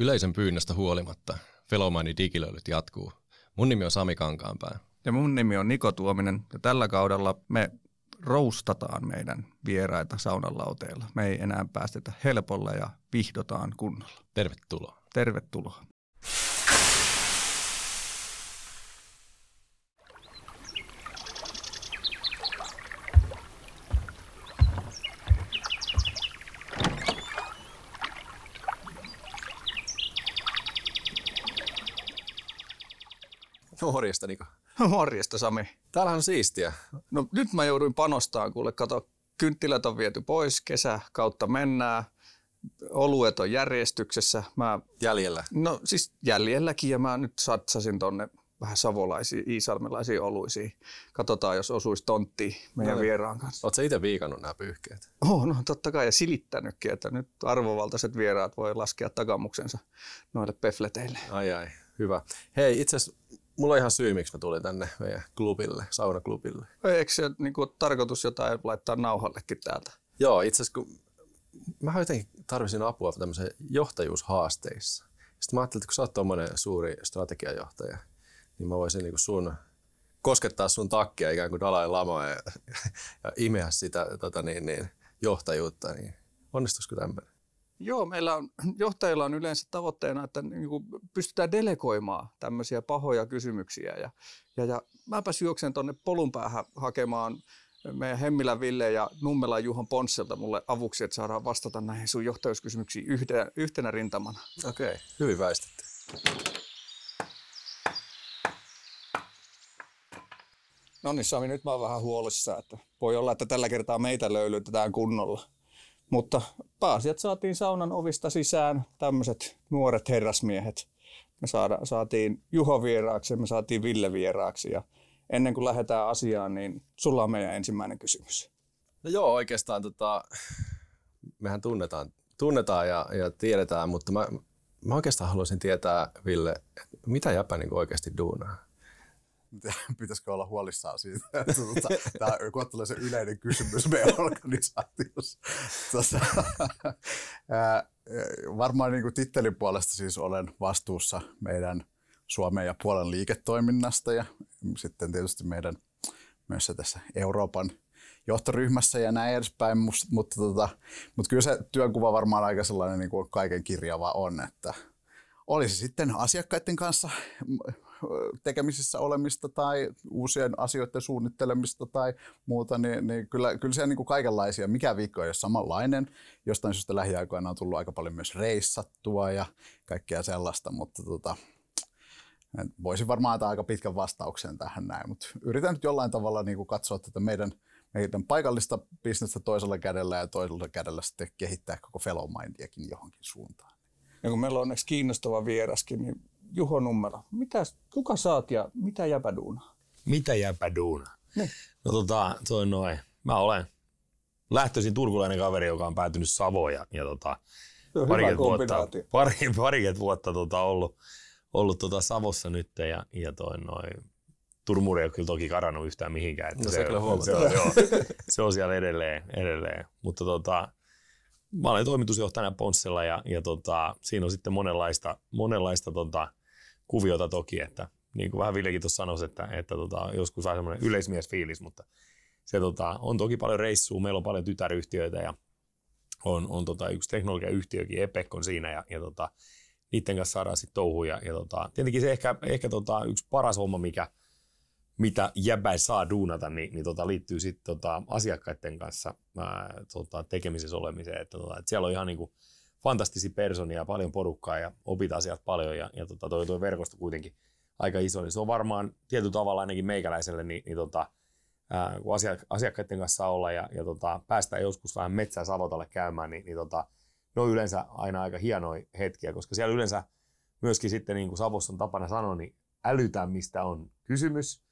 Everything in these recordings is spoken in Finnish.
Yleisön pyynnöstä huolimatta Felomaini digilöilyt jatkuu. Mun nimi on Sami Kankaanpää. Ja mun nimi on Niko Tuominen ja tällä kaudella me roustataan meidän vieraita saunalauteilla. Me ei enää päästetä helpolla ja vihdotaan kunnolla. Tervetuloa. Tervetuloa. Morjesta Niko. Morjesta Sami. Täällähän on siistiä. No nyt mä jouduin panostaa, kuule kato, kynttilät on viety pois, kesä kautta mennään, oluet on järjestyksessä. Mä, Jäljellä. no siis jäljelläkin ja mä nyt satsasin tonne vähän savolaisiin, iisalmelaisiin oluisiin. Katsotaan, jos osuisi tontti meidän No. vieraan kanssa. Oletko itse viikannut nämä pyyhkeet? Oh, no totta kai ja silittänytkin, että nyt arvovaltaiset vieraat voi laskea takamuksensa noille pefleteille. Ai ai, hyvä. Hei, itse asiassa mulla on ihan syy, miksi mä tulin tänne meidän klubille, saunaklubille. Eikö se niin ole tarkoitus jotain laittaa nauhallekin täältä? Joo, itse asiassa kun mä jotenkin tarvisin apua tämmöisen johtajuushaasteissa. Sitten mä ajattelin, että kun sä oot tommonen suuri strategiajohtaja, niin mä voisin niin sun koskettaa sun takkia ikään kuin Dalai Lama ja, ja imeä sitä tota niin, niin, johtajuutta. Niin onnistuisiko tämmöinen? Joo, meillä on, johtajilla on yleensä tavoitteena, että niin kuin pystytään delegoimaan tämmöisiä pahoja kysymyksiä. Ja, ja, ja mäpäs juoksen tuonne polun päähän hakemaan meidän Hemmilän Ville ja Nummelan Juhon Ponsselta mulle avuksi, että saadaan vastata näihin sun johtajuuskysymyksiin yhtenä, yhtenä rintamana. Okei, okay. hyvin väistetty. No niin Sami, nyt mä oon vähän huolissa, että voi olla, että tällä kertaa meitä löylytetään kunnolla. Mutta pääasiat saatiin saunan ovista sisään, tämmöiset nuoret herrasmiehet. Me saada, saatiin Juho vieraaksi ja me saatiin Ville vieraaksi. Ja ennen kuin lähdetään asiaan, niin sulla on meidän ensimmäinen kysymys. No joo, oikeastaan tota, mehän tunnetaan, tunnetaan ja, ja tiedetään, mutta mä, mä oikeastaan haluaisin tietää, Ville, mitä jäpä niin oikeasti duunaa? pitäisikö olla huolissaan siitä, että tuota, tämä kohta se yleinen kysymys meidän organisaatiossa. Tuota, varmaan niin kuin tittelin puolesta siis olen vastuussa meidän Suomen ja Puolen liiketoiminnasta ja sitten tietysti meidän myös tässä Euroopan johtoryhmässä ja näin edespäin, mutta, tota, mutta kyllä se työnkuva varmaan aika sellainen niin kuin kaiken kirjava on, että olisi sitten asiakkaiden kanssa tekemisissä olemista tai uusien asioiden suunnittelemista tai muuta, niin, niin kyllä, kyllä siellä niin kuin kaikenlaisia. Mikä viikko ei ole samanlainen. Jostain syystä lähiaikoina on tullut aika paljon myös reissattua ja kaikkea sellaista, mutta tota, voisin varmaan antaa aika pitkän vastauksen tähän näin, mutta yritän nyt jollain tavalla niin kuin katsoa tätä meidän, meidän paikallista bisnestä toisella kädellä ja toisella kädellä sitten kehittää koko Fellowmindiakin johonkin suuntaan. Ja kun meillä on onneksi kiinnostava vieraskin, niin Juho Nummela, mitä, kuka saat ja mitä jäpä duunaa? Mitä jäpä duuna? Niin. No tota, toi noin. Mä olen lähtöisin turkulainen kaveri, joka on päätynyt Savoon ja, ja tota, parikymmentä vuotta, pari, parikymmentä vuotta tota, ollut, ollut tota Savossa nyt ja, ja toi noin. Turmuri ei ole kyllä toki karannut yhtään mihinkään. että No se kyllä se, on, joo, se on siellä edelleen. edelleen. Mutta tota, mä olen toimitusjohtajana Ponssella ja, ja tota, siinä on sitten monenlaista, monenlaista tota, kuviota toki, että niin kuin vähän Villekin tuossa sanoi, että, että tota, joskus saa semmoinen yleismiesfiilis, mutta se tota, on toki paljon reissua, meillä on paljon tytäryhtiöitä ja on, on tota, yksi teknologiayhtiökin, Epec on siinä ja, ja tota, niiden kanssa saadaan sitten touhuja. Ja tota, tietenkin se ehkä, ehkä tota, yksi paras homma, mikä, mitä jäbä saa duunata, niin, niin tota, liittyy sitten tota, asiakkaiden kanssa ää, tota, tekemisessä olemiseen. Että, tota, et siellä on ihan niinku fantastisia personia, paljon porukkaa ja opitaan sieltä paljon ja, ja tota, toi, toi verkosto kuitenkin aika iso, niin se on varmaan tietyllä tavalla ainakin meikäläiselle, niin, niin tota, ää, kun asiak- asiakkaiden kanssa olla ja, ja tota, päästään joskus vähän metsää Savotalle käymään, niin, niin tota, ne on yleensä aina aika hienoja hetkiä, koska siellä yleensä myöskin sitten, niin kuin Savossa on tapana sanoa, niin älytään, mistä on kysymys,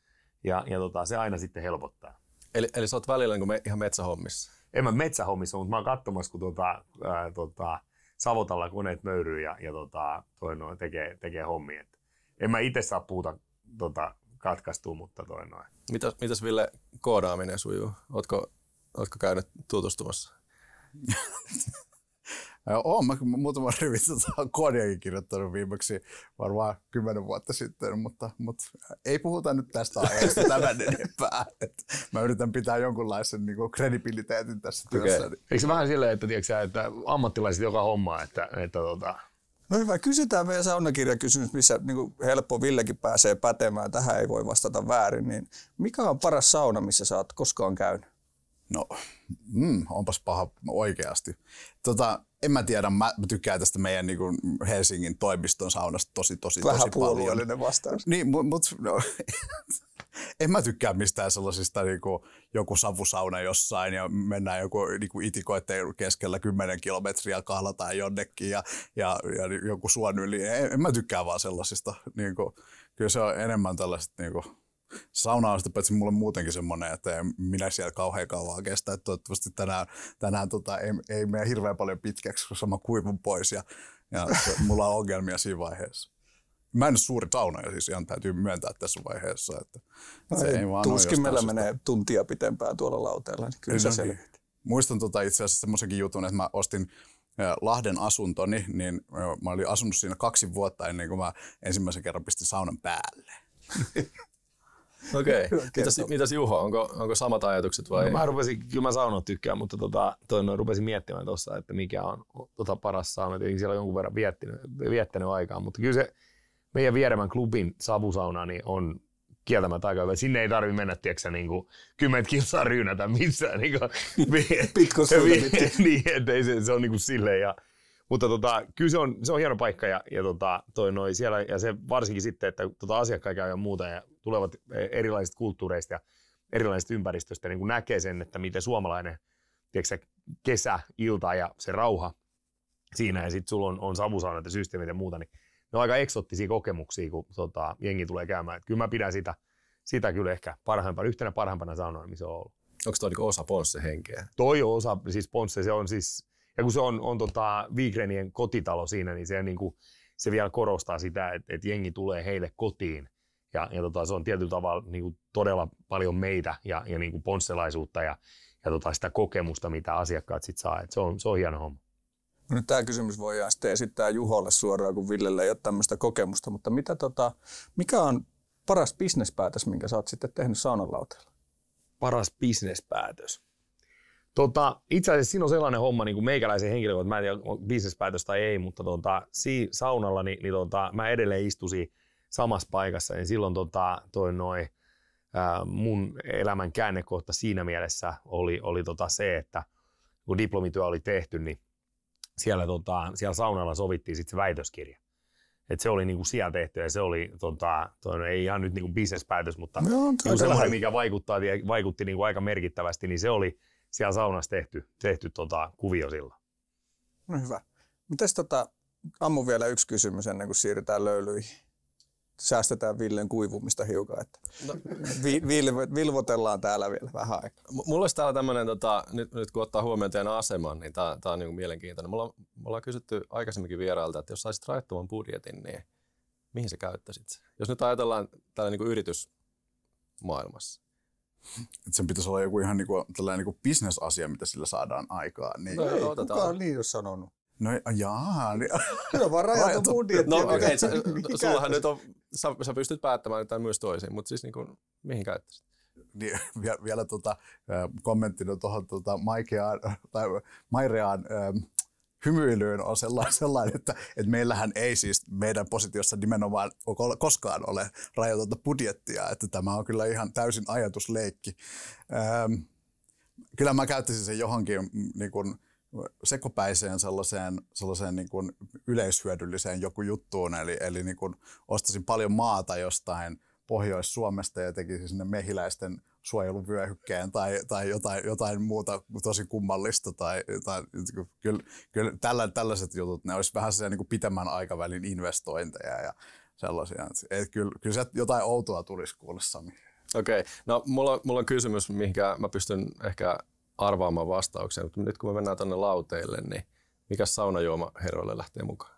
ja, ja tota, se aina sitten helpottaa. Eli, eli sä oot välillä niin kuin me, ihan metsähommissa. En mä metsähommissa, mutta mä oon katsomassa, kun tota, ää, tota, Savotalla koneet möyryy ja, ja tota, toi noin tekee, tekee hommia. Et en mä itse saa puuta tota, katkaistua, mutta toi noin. Mitäs, mitäs Ville koodaaminen sujuu? Ootko, ootko käynyt tutustumassa? Oon mä muutama rivi tota koodiakin kirjoittanut viimeksi varmaan kymmenen vuotta sitten, mutta, mutta ei puhuta nyt tästä aiheesta tämän enempää. Et mä yritän pitää jonkunlaisen niin kuin kredibiliteetin tässä okay. työssä. Eikö se vähän silleen, että, tiedätkö, että ammattilaiset joka hommaa, että, että tota, No hyvä, kysytään meidän saunakirjakysymys, missä niin kuin helppo Villekin pääsee pätemään. Tähän ei voi vastata väärin. Niin mikä on paras sauna, missä sä oot koskaan käynyt? No, mm, onpas paha oikeasti. Tota, en mä tiedä, mä, tykkään tästä meidän niin kuin Helsingin toimiston saunasta tosi, tosi, Vähän tosi paljon. vastaus. Niin, mutta mut, no, en mä tykkää mistään sellaisista niin kuin, joku savusauna jossain ja mennään joku niin kuin itikoitteen keskellä 10 kilometriä kahlataan jonnekin ja, ja, ja joku suon yli. En, en mä tykkää vaan sellaisista. Niin kuin, kyllä se on enemmän tällaiset niin kuin, sauna on sitä paitsi mulle muutenkin semmoinen, että en minä siellä kauhean kauan kestä. Että toivottavasti tänään, tänään tota, ei, ei mene hirveän paljon pitkäksi, koska mä kuivun pois ja, ja mulla on ongelmia siinä vaiheessa. Mä en ole suuri saunoja, siis ihan täytyy myöntää tässä vaiheessa. Että no se ei, ei vaan Tuskin meillä menee tuntia pitempään tuolla lauteella, niin kyllä se. Muistan tota itse asiassa semmoisenkin jutun, että mä ostin Lahden asuntoni, niin mä olin asunut siinä kaksi vuotta ennen kuin mä ensimmäisen kerran pistin saunan päälle. Okei. Okay. Mitäs, mitäs Juho, onko, onko samat ajatukset vai? No, mä rupesin, kyllä mä saunat tykkään, mutta tota, toi rupesin miettimään tuossa, että mikä on tota paras sauna. Tietenkin siellä on jonkun verran viettänyt, viettänyt aikaa, mutta kyllä se meidän vieremän klubin savusauna niin on kieltämättä aika hyvä. Sinne ei tarvi mennä, tiedätkö, niin kuin kymmentä kilsaa ryynätä missään. Niin kuin, niin, ettei se, se on niin kuin silleen. Ja, mutta tota, kyllä se on, se on hieno paikka ja, ja, tota, toi noi siellä, ja se varsinkin sitten, että tota asiakkaita käy ja muuta ja tulevat erilaisista kulttuureista ja erilaisista ympäristöistä niin kuin näkee sen, että miten suomalainen tiedätkö, kesä, ilta ja se rauha siinä ja sitten sulla on, on savusaunat ja systeemit ja muuta, niin ne on aika eksottisia kokemuksia, kun tota, jengi tulee käymään. Et kyllä mä pidän sitä, sitä kyllä ehkä parhaimpana, yhtenä parhaimpana saunoina, missä on ollut. Onko toi niinku osa Ponsse henkeä? Toi on osa, siis Ponsse, se on siis, ja kun se on, on tota Vigrenien kotitalo siinä, niin se, niin kuin, se vielä korostaa sitä, että, että jengi tulee heille kotiin. Ja, ja tota, se on tietyllä tavalla niin kuin todella paljon meitä ja, ja niin kuin ponsselaisuutta ja, ja tota, sitä kokemusta, mitä asiakkaat sitten saa. Et se, on, se on hieno homma. No nyt tämä kysymys voidaan sitten esittää Juholle suoraan, kun Villelle ei ole tämmöistä kokemusta, mutta mitä tota, mikä on paras bisnespäätös, minkä sä oot sitten tehnyt saunalauteella? Paras bisnespäätös? Tota, itse asiassa siinä on sellainen homma niin kuin meikäläisen henkilön, että mä en tiedä, on bisnespäätös tai ei, mutta tota, si, saunalla niin, niin tota, mä edelleen istusin samassa paikassa, niin silloin tota, toi noi, ää, mun elämän käännekohta siinä mielessä oli, oli tota se, että kun diplomityö oli tehty, niin siellä, tota, siellä saunalla sovittiin sitten se väitöskirja. Et se oli niinku siellä tehty ja se oli, tota, toi, ei ihan nyt niinku bisnespäätös, mutta no, niinku semmoinen, mikä vaikuttaa, vaikutti niinku aika merkittävästi, niin se oli siellä saunassa tehty, tehty tota, kuvio sillä. No hyvä. Mites tota, ammu vielä yksi kysymys ennen kuin siirrytään löylyihin säästetään Villen kuivumista hiukan. Että no. vi, vil, vilvotellaan täällä vielä vähän aikaa. M- mulla olisi täällä tämmöinen, tota, nyt, nyt kun ottaa huomioon teidän aseman, niin tämä on niinku mielenkiintoinen. Mulla, me ollaan kysytty aikaisemminkin vierailta, että jos saisit rajattoman budjetin, niin mihin sä käyttäisit Jos nyt ajatellaan täällä niinku yritysmaailmassa. Et sen pitäisi olla joku ihan niinku, tällainen niinku bisnesasia, mitä sillä saadaan aikaan. Niin. No, ei, kuka on niin jos sanonut? No jaa. Niin. Se on vaan rajattu budjetti. No okei, okay, sullahan nyt on, sä, sä pystyt päättämään jotain myös toisin, mutta siis niin kuin, mihin käyttäisit? Niin, vielä, vielä tota, kommenttina tuohon tota, Maikeaan, tai Maireaan ähm, hymyilyyn on sellainen, sellainen että, että meillähän ei siis meidän positiossa nimenomaan koskaan ole rajatonta budjettia, että tämä on kyllä ihan täysin ajatusleikki. Kyllä mä käyttäisin sen johonkin mm, niin kuin, sekopäiseen sellaiseen, sellaiseen niin kuin yleishyödylliseen joku juttuun, eli, eli niin kuin ostaisin paljon maata jostain Pohjois-Suomesta ja tekisin sinne mehiläisten suojeluvyöhykkeen tai, tai jotain, jotain muuta tosi kummallista. Tai, tai, niinku, kyllä, kyllä tällä, tällaiset jutut, ne olisi vähän sellaisia niin pitemmän aikavälin investointeja ja sellaisia. Et kyllä, kyllä sieltä jotain outoa tulisi kuulla Sami. Okei, okay. no mulla, mulla on kysymys, mihinkä mä pystyn ehkä arvaamaan vastauksen, mutta nyt kun me mennään tuonne lauteille, niin mikä saunajuoma herroille lähtee mukaan?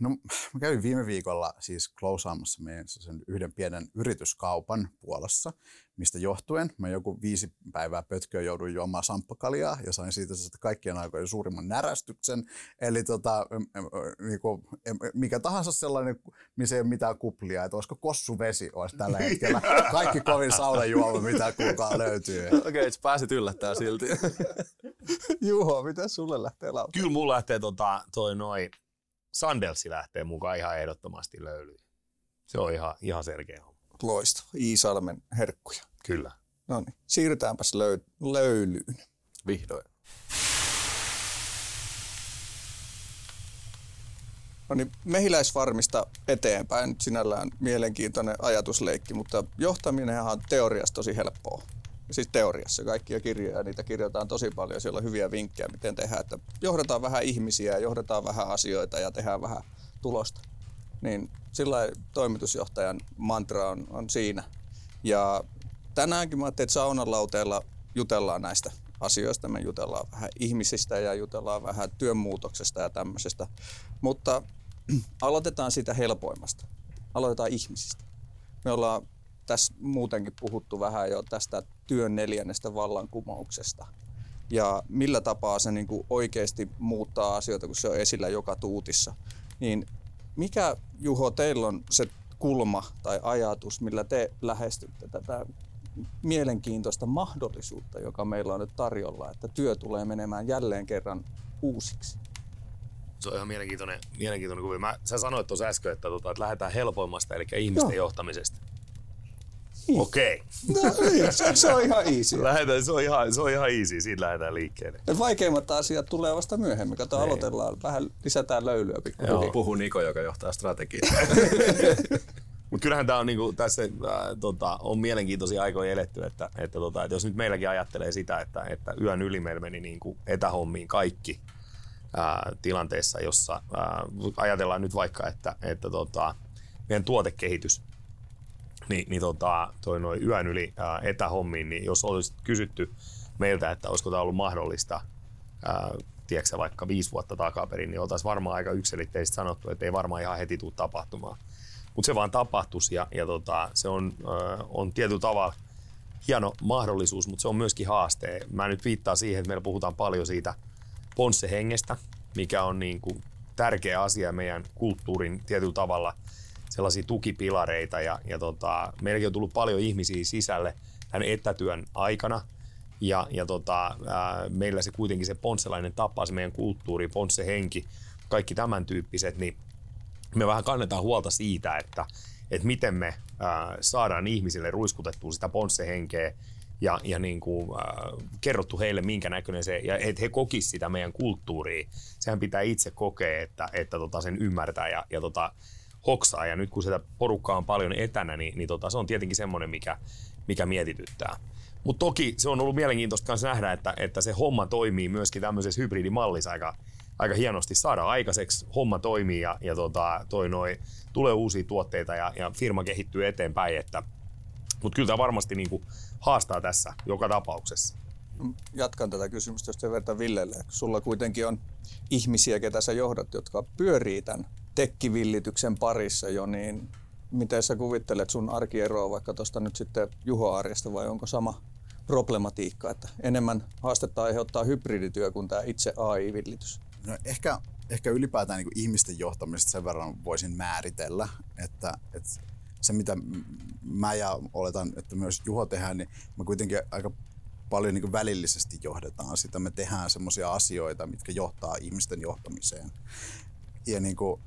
No mä kävin viime viikolla siis klousaamassa meidän sen yhden pienen yrityskaupan Puolassa, mistä johtuen mä joku viisi päivää pötköä jouduin juomaan samppakaljaa ja sain siitä kaikkien aikojen suurimman närästyksen. Eli tota, niinku, mikä tahansa sellainen, missä ei ole mitään kuplia, että olisiko kossuvesi olisi tällä hetkellä kaikki kovin saunajuoma, mitä kukaan löytyy. Okei, okay, pääsit yllättää silti. Juho, mitä sulle lähtee lautaa? Kyllä mulla lähtee tota, toi noin Sandelsi lähtee mukaan ihan ehdottomasti löylyyn. Se on ihan, ihan selkeä homma. Loistava. Iisalmen herkkuja. Kyllä. No niin, siirrytäänpäs löy- löylyyn. Vihdoin. No niin, mehiläisfarmista eteenpäin. Nyt sinällään mielenkiintoinen ajatusleikki, mutta johtaminenhan on teoriassa tosi helppoa siis teoriassa kaikkia kirjoja, niitä kirjoitetaan tosi paljon, siellä on hyviä vinkkejä, miten tehdään, että johdetaan vähän ihmisiä, johdetaan vähän asioita ja tehdään vähän tulosta. Niin sillä toimitusjohtajan mantra on, on siinä. Ja tänäänkin mä ajattelin, että saunan lauteella jutellaan näistä asioista. Me jutellaan vähän ihmisistä ja jutellaan vähän työnmuutoksesta ja tämmöisestä. Mutta aloitetaan siitä helpoimmasta. Aloitetaan ihmisistä. Me ollaan tässä muutenkin puhuttu vähän jo tästä työn neljännestä vallankumouksesta. Ja millä tapaa se niin kuin oikeasti muuttaa asioita, kun se on esillä joka tuutissa. Niin mikä, Juho, teillä on se kulma tai ajatus, millä te lähestytte tätä mielenkiintoista mahdollisuutta, joka meillä on nyt tarjolla, että työ tulee menemään jälleen kerran uusiksi? Se on ihan mielenkiintoinen, mielenkiintoinen kuvio. Mä, sä sanoit tuossa äsken, että, tota, että lähdetään helpoimmasta, eli ihmisten Joo. johtamisesta. Niin. Okei. Okay. No niin, se, se, on ihan easy. Lähetään, se, on ihan, se on ihan easy, siitä lähdetään liikkeelle. Ja vaikeimmat asiat tulee vasta myöhemmin. Kato, niin. aloitellaan, vähän lisätään löylyä pikkuhiljaa. Puhuu Niko, joka johtaa strategiaa. Mutta kyllähän tämä on niinku, tässä äh, tota, on mielenkiintoisia aikoja eletty, että, että, tota, että jos nyt meilläkin ajattelee sitä, että, että yön yli meillä meni niinku etähommiin kaikki ää, äh, tilanteessa, jossa ää, äh, ajatellaan nyt vaikka, että, että tota, meidän tuotekehitys niin, niin tota, toi noin yön yli ää, etähommiin, niin jos olisi kysytty meiltä, että olisiko tämä ollut mahdollista, ää, tiedätkö, vaikka viisi vuotta takaperin, niin oltaisiin varmaan aika yksilitteisesti sanottu, että ei varmaan ihan heti tule tapahtumaan. Mutta se vaan tapahtuisi ja, ja tota, se on, ää, on tietyllä tavalla hieno mahdollisuus, mutta se on myöskin haaste. Mä nyt viittaan siihen, että meillä puhutaan paljon siitä ponsse-hengestä, mikä on niin kuin tärkeä asia meidän kulttuurin tietyllä tavalla – sellaisia tukipilareita ja, ja tota, meilläkin on tullut paljon ihmisiä sisälle tämän etätyön aikana ja, ja tota, ää, meillä se kuitenkin se ponsselainen tapa, se meidän kulttuuri, ponsse henki, kaikki tämän tyyppiset, niin me vähän kannetaan huolta siitä, että, että miten me ää, saadaan ihmisille ruiskutettua sitä ponsse-henkeä ja, ja niin kuin, äh, kerrottu heille, minkä näköinen se, ja että he kokisivat sitä meidän kulttuuria. Sehän pitää itse kokea, että, että tota sen ymmärtää ja, ja tota, hoksaa. Ja nyt kun sitä porukkaa on paljon etänä, niin, niin tota, se on tietenkin semmoinen, mikä, mikä mietityttää. Mutta toki se on ollut mielenkiintoista myös nähdä, että, että se homma toimii myöskin tämmöisessä hybridimallissa aika, aika hienosti. Saada aikaiseksi, homma toimii ja, ja tota, toi noi, tulee uusia tuotteita ja, ja firma kehittyy eteenpäin. Että, mutta kyllä tämä varmasti niin kuin haastaa tässä joka tapauksessa. Jatkan tätä kysymystä, jos te vertaan Villelle. Sulla kuitenkin on ihmisiä, ketä sä johdat, jotka pyörii tämän tekkivillityksen parissa jo, niin miten sä kuvittelet sun arkieroa vaikka tuosta nyt sitten Juho-arjesta vai onko sama problematiikka, että enemmän haastetta aiheuttaa hybridityö kuin tämä itse AI-villitys? No ehkä, ehkä ylipäätään niin ihmisten johtamista sen verran voisin määritellä, että, että se mitä mä ja oletan, että myös Juho tehdään, niin me kuitenkin aika paljon niin välillisesti johdetaan sitä. Me tehdään semmoisia asioita, mitkä johtaa ihmisten johtamiseen ja niin kuin,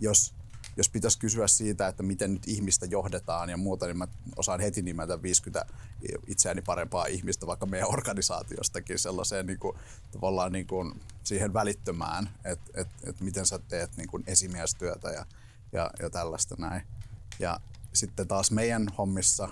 jos, jos pitäisi kysyä siitä, että miten nyt ihmistä johdetaan ja muuta, niin mä osaan heti nimetä 50 itseäni parempaa ihmistä vaikka meidän organisaatiostakin sellaiseen niin kuin, tavallaan niin kuin siihen välittömään, että et, et miten sä teet niin kuin esimiestyötä ja, ja, ja tällaista näin. Ja sitten taas meidän hommissa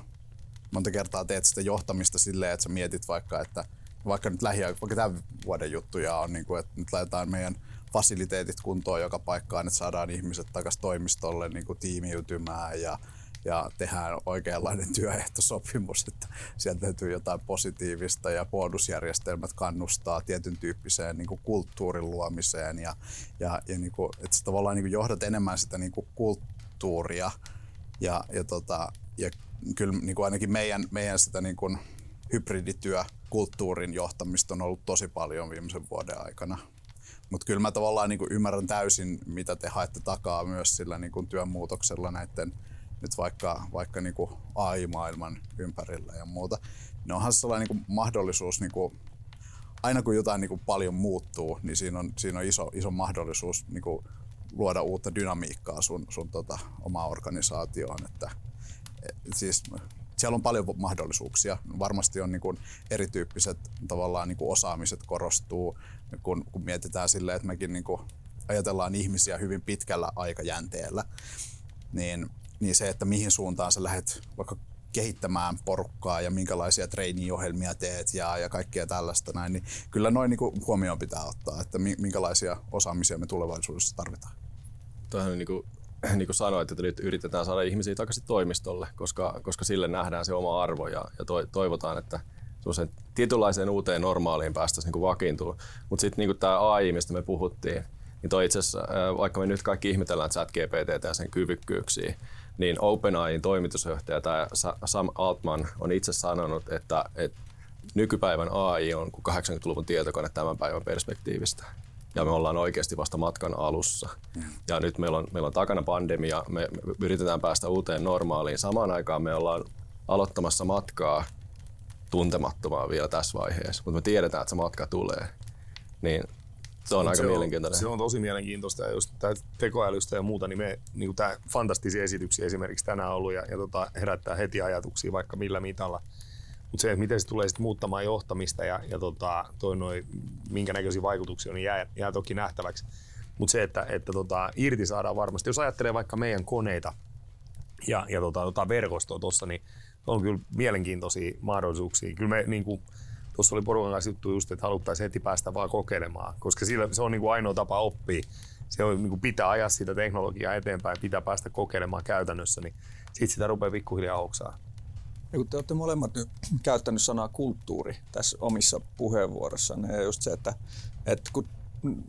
monta kertaa teet sitä johtamista silleen, että sä mietit vaikka, että vaikka nyt lähiaikoina, vaikka tämän vuoden juttuja on, niin kuin, että nyt laitetaan meidän fasiliteetit kuntoon joka paikkaan, että saadaan ihmiset takaisin toimistolle niin kuin tiimiytymään ja, ja tehdään oikeanlainen työehtosopimus, että sieltä täytyy jotain positiivista ja bonusjärjestelmät kannustaa tietyn tyyppiseen niin kuin kulttuurin luomiseen ja, ja, ja niin kuin, että tavallaan niin kuin johdat enemmän sitä niin kuin kulttuuria ja, ja, tota, ja kyllä niin kuin ainakin meidän, meidän sitä niin kuin hybridityökulttuurin johtamista on ollut tosi paljon viimeisen vuoden aikana. Mutta kyllä mä tavallaan niin kuin ymmärrän täysin, mitä te haette takaa myös sillä niin kuin työn muutoksella näiden nyt vaikka, vaikka niin kuin AI-maailman ympärillä ja muuta. Ne onhan sellainen niin kuin mahdollisuus, niin kuin, aina kun jotain niin kuin paljon muuttuu, niin siinä on, siinä on iso, iso mahdollisuus niin kuin luoda uutta dynamiikkaa sun, sun tota, omaan organisaatioon. Että, et, siis siellä on paljon mahdollisuuksia. Varmasti on niin kuin erityyppiset tavallaan niin kuin osaamiset korostuu, kun, kun mietitään silleen, että mekin niin kuin ajatellaan ihmisiä hyvin pitkällä aikajänteellä, niin, niin se, että mihin suuntaan sä lähdet vaikka kehittämään porukkaa ja minkälaisia trainee-ohjelmia teet ja, ja kaikkea tällaista näin, niin kyllä noin niin huomioon pitää ottaa, että minkälaisia osaamisia me tulevaisuudessa tarvitaan. Tuohan niin kuin niin kuin sanoit, että nyt yritetään saada ihmisiä takaisin toimistolle, koska, koska sille nähdään se oma arvo ja, ja toivotaan, että tietynlaiseen uuteen normaaliin päästäisiin niin vakiintua. Mutta sitten niin tämä AI, mistä me puhuttiin, niin toi itse asiassa, vaikka me nyt kaikki ihmetellään chat GPT ja sen kyvykkyyksiä, niin OpenAIin toimitusjohtaja tämä Sam Altman on itse sanonut, että, että nykypäivän AI on kuin 80-luvun tietokone tämän päivän perspektiivistä ja me ollaan oikeasti vasta matkan alussa. Ja nyt meillä on, meillä on takana pandemia, me, me yritetään päästä uuteen normaaliin. Samaan aikaan me ollaan aloittamassa matkaa tuntemattomaan vielä tässä vaiheessa, mutta me tiedetään, että se matka tulee. Niin se on aika se mielenkiintoinen. On, se on tosi mielenkiintoista. Ja just tämä tekoälystä ja muuta, niin me niin tämä fantastisia esityksiä esimerkiksi tänään ollut ja, ja tota, herättää heti ajatuksia vaikka millä mitalla – mutta se, että miten se tulee sitten muuttamaan johtamista ja, ja tota, toi noi, minkä näköisiä vaikutuksia on, niin jää, jää toki nähtäväksi. Mutta se, että, että tota, irti saadaan varmasti. Jos ajattelee vaikka meidän koneita ja, ja tota, tota verkostoa tuossa, niin on kyllä mielenkiintoisia mahdollisuuksia. Kyllä me niin kuin, tuossa oli porukan kanssa juttu just, että haluttaisiin heti päästä vaan kokeilemaan, koska sillä, se on niin kuin ainoa tapa oppia. Se on, niin kuin pitää ajaa sitä teknologiaa eteenpäin, pitää päästä kokeilemaan käytännössä, niin sitten sitä rupeaa pikkuhiljaa oksaa. Ja kun te olette molemmat nyt käyttänyt sanaa kulttuuri tässä omissa puheenvuorossanne ja just se, että, että kun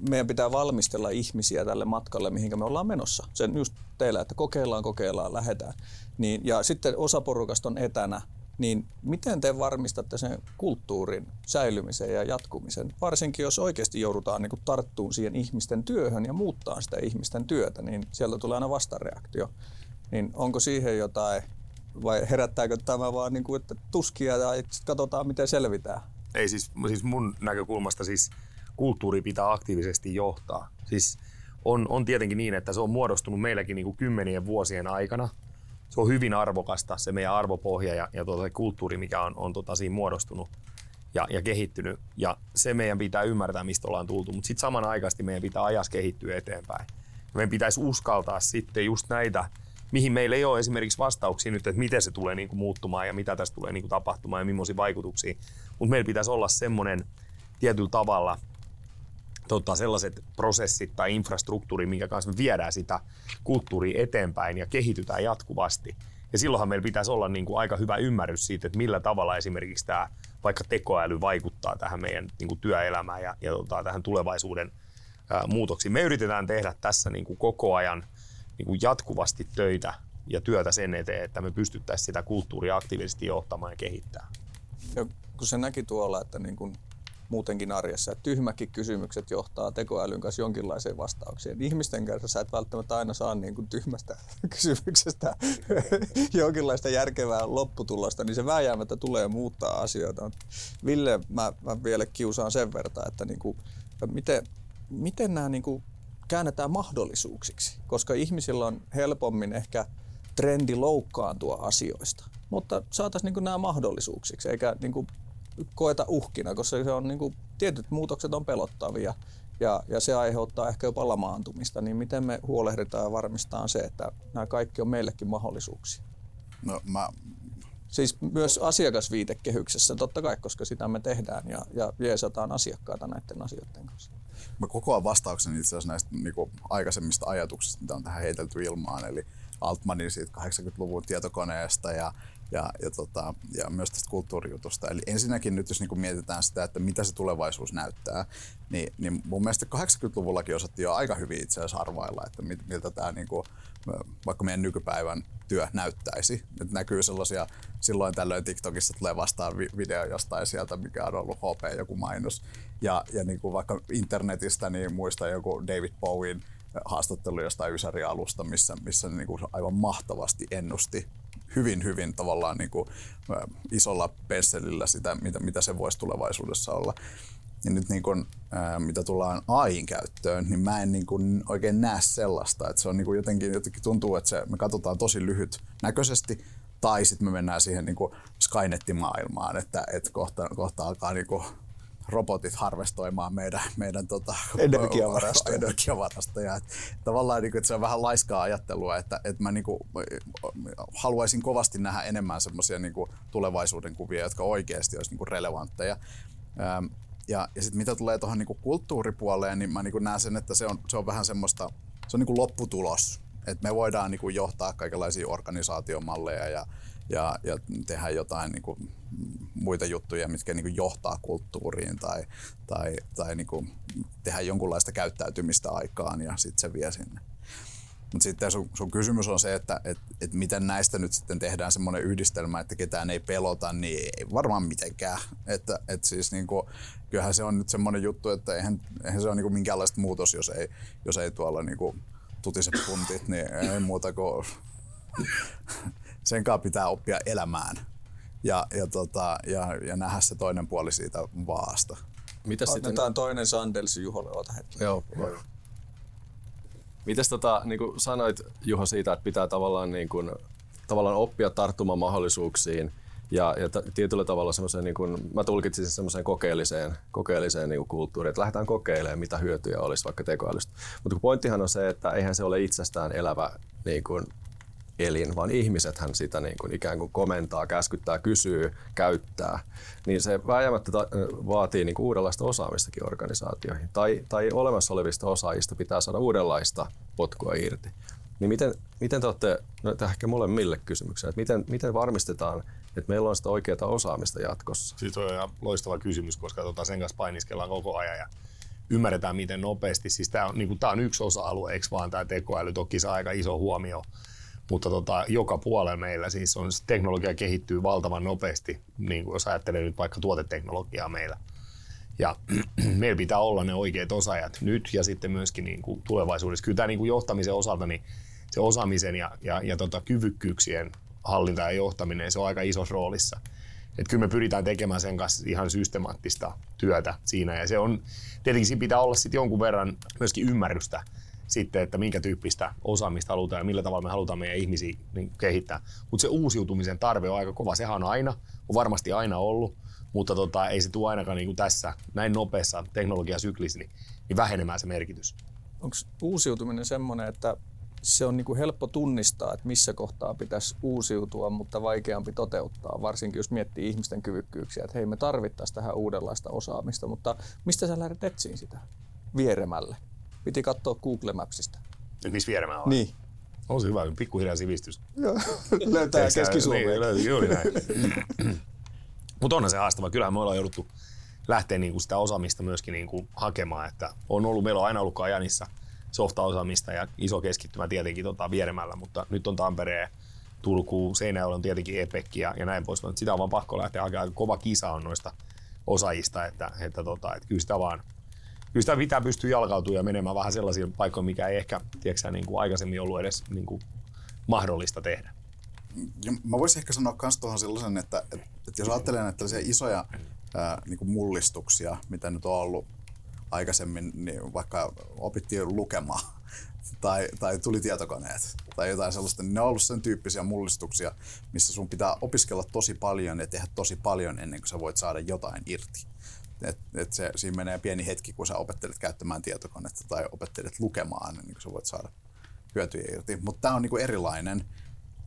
meidän pitää valmistella ihmisiä tälle matkalle, mihinkä me ollaan menossa. Sen just teillä, että kokeillaan, kokeillaan, lähdetään. Niin, ja sitten osa porukasta on etänä, niin miten te varmistatte sen kulttuurin säilymisen ja jatkumisen? Varsinkin jos oikeasti joudutaan niin tarttumaan siihen ihmisten työhön ja muuttaa sitä ihmisten työtä, niin sieltä tulee aina vastareaktio. Niin onko siihen jotain vai herättääkö tämä vaan niin kuin, että tuskia ja katsotaan miten selvitään? Ei siis, siis mun näkökulmasta siis kulttuuri pitää aktiivisesti johtaa. Siis on, on tietenkin niin, että se on muodostunut meilläkin niin kuin kymmenien vuosien aikana. Se on hyvin arvokasta, se meidän arvopohja ja, ja tuota, se kulttuuri, mikä on, on tota, siinä muodostunut ja, ja kehittynyt. Ja se meidän pitää ymmärtää, mistä ollaan tultu, mutta sitten samanaikaisesti meidän pitää ajas kehittyä eteenpäin. Ja meidän pitäisi uskaltaa sitten just näitä mihin meillä ei ole esimerkiksi vastauksia nyt, että miten se tulee niin kuin muuttumaan ja mitä tästä tulee niin kuin tapahtumaan ja millaisia vaikutuksia. Mutta meillä pitäisi olla semmoinen tietyllä tavalla tota, sellaiset prosessit tai infrastruktuuri, minkä kanssa me viedään sitä kulttuuria eteenpäin ja kehitytään jatkuvasti. Ja silloinhan meillä pitäisi olla niin kuin aika hyvä ymmärrys siitä, että millä tavalla esimerkiksi tämä vaikka tekoäly vaikuttaa tähän meidän niin kuin työelämään ja, ja tota, tähän tulevaisuuden ää, muutoksiin. Me yritetään tehdä tässä niin kuin koko ajan – niin kuin jatkuvasti töitä ja työtä sen eteen, että me pystyttäisiin sitä kulttuuria aktiivisesti johtamaan ja kehittämään. Ja kun se näki tuolla, että niin kuin muutenkin arjessa, että tyhmäkin kysymykset johtaa tekoälyn kanssa jonkinlaiseen vastaukseen. Ihmisten kanssa sä et välttämättä aina saa niin kuin tyhmästä kysymyksestä jonkinlaista järkevää lopputulosta, niin se vääjäämättä tulee muuttaa asioita. Ville, mä, mä vielä kiusaan sen verran, että niin kuin, miten, miten nämä niin kuin käännetään mahdollisuuksiksi, koska ihmisillä on helpommin ehkä trendi loukkaantua asioista. Mutta saataisiin niin nämä mahdollisuuksiksi, eikä niin kuin koeta uhkina, koska se on niin kuin, tietyt muutokset on pelottavia ja, ja se aiheuttaa ehkä jopa lamaantumista. Niin miten me huolehditaan ja varmistetaan se, että nämä kaikki on meillekin mahdollisuuksia? No, mä... Siis myös asiakasviitekehyksessä totta kai, koska sitä me tehdään ja, ja jeesataan asiakkaita näiden asioiden kanssa. Mä kokoan vastauksen itse asiassa näistä niin kuin, aikaisemmista ajatuksista, mitä on tähän heitelty ilmaan. Eli, Altmanin siitä 80-luvun tietokoneesta ja, ja, ja, tota, ja myös tästä kulttuurijutusta. Eli ensinnäkin nyt jos niin mietitään sitä, että mitä se tulevaisuus näyttää, niin, niin mun mielestä 80-luvullakin osattiin jo aika hyvin itse asiassa arvailla, että miltä tämä niin kuin, vaikka meidän nykypäivän työ näyttäisi. Nyt näkyy sellaisia, silloin tällöin TikTokissa tulee vastaan video jostain sieltä, mikä on ollut HP joku mainos. Ja, ja niin kuin vaikka internetistä, niin muista joku David Bowen haastattelu jostain Ysäri-alusta, missä, missä niin kuin aivan mahtavasti ennusti hyvin, hyvin tavallaan niin kuin, isolla pensselillä sitä, mitä, mitä se voisi tulevaisuudessa olla. Ja nyt niin kun, ää, mitä tullaan AIin käyttöön, niin mä en niin kun oikein näe sellaista. Että se on niin kun jotenkin, jotenkin tuntuu, että se, me katsotaan tosi lyhyt näköisesti, tai sitten me mennään siihen niin Skynet-maailmaan, että, että kohta, kohta alkaa niin robotit harvestoimaan meidän, meidän tota, energiavarastoja. energiavarastoja. Että tavallaan niin kuin, että se on vähän laiskaa ajattelua, että, että mä niin kuin, haluaisin kovasti nähdä enemmän semmoisia niin tulevaisuuden kuvia, jotka oikeasti olisi niin kuin relevantteja. Ja, ja sitten mitä tulee tuohon niinku kulttuuripuoleen, niin mä niinku näen sen, että se on, se on vähän semmoista, se on niinku lopputulos. että me voidaan niinku johtaa kaikenlaisia organisaatiomalleja ja, ja, ja tehdä jotain niinku muita juttuja, mitkä niinku johtaa kulttuuriin tai, tai, tai niinku tehdä jonkunlaista käyttäytymistä aikaan ja sitten se vie sinne. Mutta sitten sun, sun kysymys on se, että et, et miten näistä nyt sitten tehdään semmoinen yhdistelmä, että ketään ei pelota, niin ei varmaan mitenkään. Että et siis niinku, kyllähän se on nyt semmoinen juttu, että eihän, eihän se ole niinku minkäänlaista muutos, jos ei, jos ei tuolla niinku tutise puntit, niin ei muuta kuin sen kanssa pitää oppia elämään ja, ja, tota, ja, ja nähdä se toinen puoli siitä vaasta. Mitäs sitten? toinen Sandels Juholle, ota hetki. Joo. Joo. Mites tota, niin kuin sanoit Juho siitä, että pitää tavallaan, niin kuin, tavallaan oppia tarttumaan mahdollisuuksiin ja, ja t- tietyllä tavalla semmoiseen, niin kuin, mä tulkitsin semmoiseen kokeelliseen, kokeelliseen niin kuin kulttuuriin, että lähdetään kokeilemaan, mitä hyötyjä olisi vaikka tekoälystä. Mutta pointtihan on se, että eihän se ole itsestään elävä niin kuin, elin, vaan ihmisethän sitä niin kuin ikään kuin komentaa, käskyttää, kysyy, käyttää, niin se vääjäämättä vaatii niin kuin uudenlaista osaamistakin organisaatioihin. Tai, tai olemassa olevista osaajista pitää saada uudenlaista potkua irti. Niin miten, miten te olette, no ehkä molemmille kysymyksiä, että miten, miten varmistetaan, että meillä on sitä oikeaa osaamista jatkossa? Siis on ihan loistava kysymys, koska tota sen kanssa painiskellaan koko ajan ja ymmärretään miten nopeasti. Siis tämä on, niin kuin, tämä on yksi osa-alue, eikö vaan tämä tekoäly toki saa aika iso huomio mutta tota, joka puolella meillä siis on, teknologia kehittyy valtavan nopeasti, niin kuin jos ajattelee nyt vaikka tuoteteknologiaa meillä. Ja meillä pitää olla ne oikeat osaajat nyt ja sitten myöskin niin kuin tulevaisuudessa. Kyllä tämä niin kuin johtamisen osalta, niin se osaamisen ja, ja, ja tota, kyvykkyyksien hallinta ja johtaminen, se on aika isossa roolissa. Että kyllä me pyritään tekemään sen kanssa ihan systemaattista työtä siinä. Ja se on, tietenkin siinä pitää olla sitten jonkun verran myöskin ymmärrystä sitten, että minkä tyyppistä osaamista halutaan ja millä tavalla me halutaan meidän ihmisiä niin kehittää. Mutta se uusiutumisen tarve on aika kova. Sehän on aina, on varmasti aina ollut, mutta tota, ei se tule ainakaan niin kuin tässä näin nopeassa teknologiasyklissä niin, niin vähenemään se merkitys. Onko uusiutuminen semmoinen, että se on niin kuin helppo tunnistaa, että missä kohtaa pitäisi uusiutua, mutta vaikeampi toteuttaa, varsinkin jos miettii ihmisten kyvykkyyksiä, että hei me tarvittaisiin tähän uudenlaista osaamista, mutta mistä sä lähdet etsiin sitä vieremälle? Piti katsoa Google Mapsista. Nyt missä vieremään on? Niin. On se hyvä, pikkuhiljaa sivistys. Joo, löytää Keski-Suomeen. Niin, löytyy, juuri näin. Mutta onhan se haastava. Kyllähän me ollaan jouduttu lähteä niinku sitä osaamista myöskin niinku hakemaan. Että on ollut, meillä on aina ollut Kajanissa softaosaamista ja iso keskittymä tietenkin tota vieremällä, mutta nyt on Tampereen, Turku, Seinäjoella on tietenkin Epekki ja, ja näin pois. Mutta sitä on vaan pakko lähteä hakemaan. Kova kisa on noista osaajista, että, että, tota, että kyllä sitä vaan – kyllä sitä pitää pystyä jalkautumaan ja menemään vähän sellaisiin paikkoihin, mikä ei ehkä tiedätkö, niin kuin aikaisemmin ollut edes niin kuin mahdollista tehdä. Ja mä voisin ehkä sanoa myös tuohon sellaisen, että, että, että jos ajattelen näitä tällaisia isoja ää, niin kuin mullistuksia, mitä nyt on ollut aikaisemmin, niin vaikka opittiin lukemaan tai, tai tuli tietokoneet tai jotain sellaista, niin ne on ollut sen tyyppisiä mullistuksia, missä sun pitää opiskella tosi paljon ja tehdä tosi paljon ennen kuin sä voit saada jotain irti. Et, et se, siinä menee pieni hetki, kun sä opettelet käyttämään tietokonetta tai opettelet lukemaan, niin sä voit saada hyötyjä irti. Mutta tämä on niinku erilainen,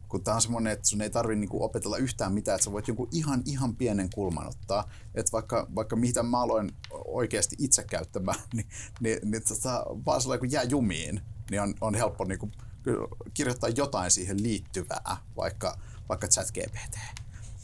kun tämä on semmoinen, että sun ei tarvitse niinku opetella yhtään mitään, että sä voit jonkun ihan, ihan pienen kulman ottaa. Että vaikka, vaikka mitä mä aloin oikeasti itse käyttämään, niin, niin, niin tota, vaan sellainen kun jää jumiin, niin on, on helppo niinku kirjoittaa jotain siihen liittyvää, vaikka, vaikka chat GPT.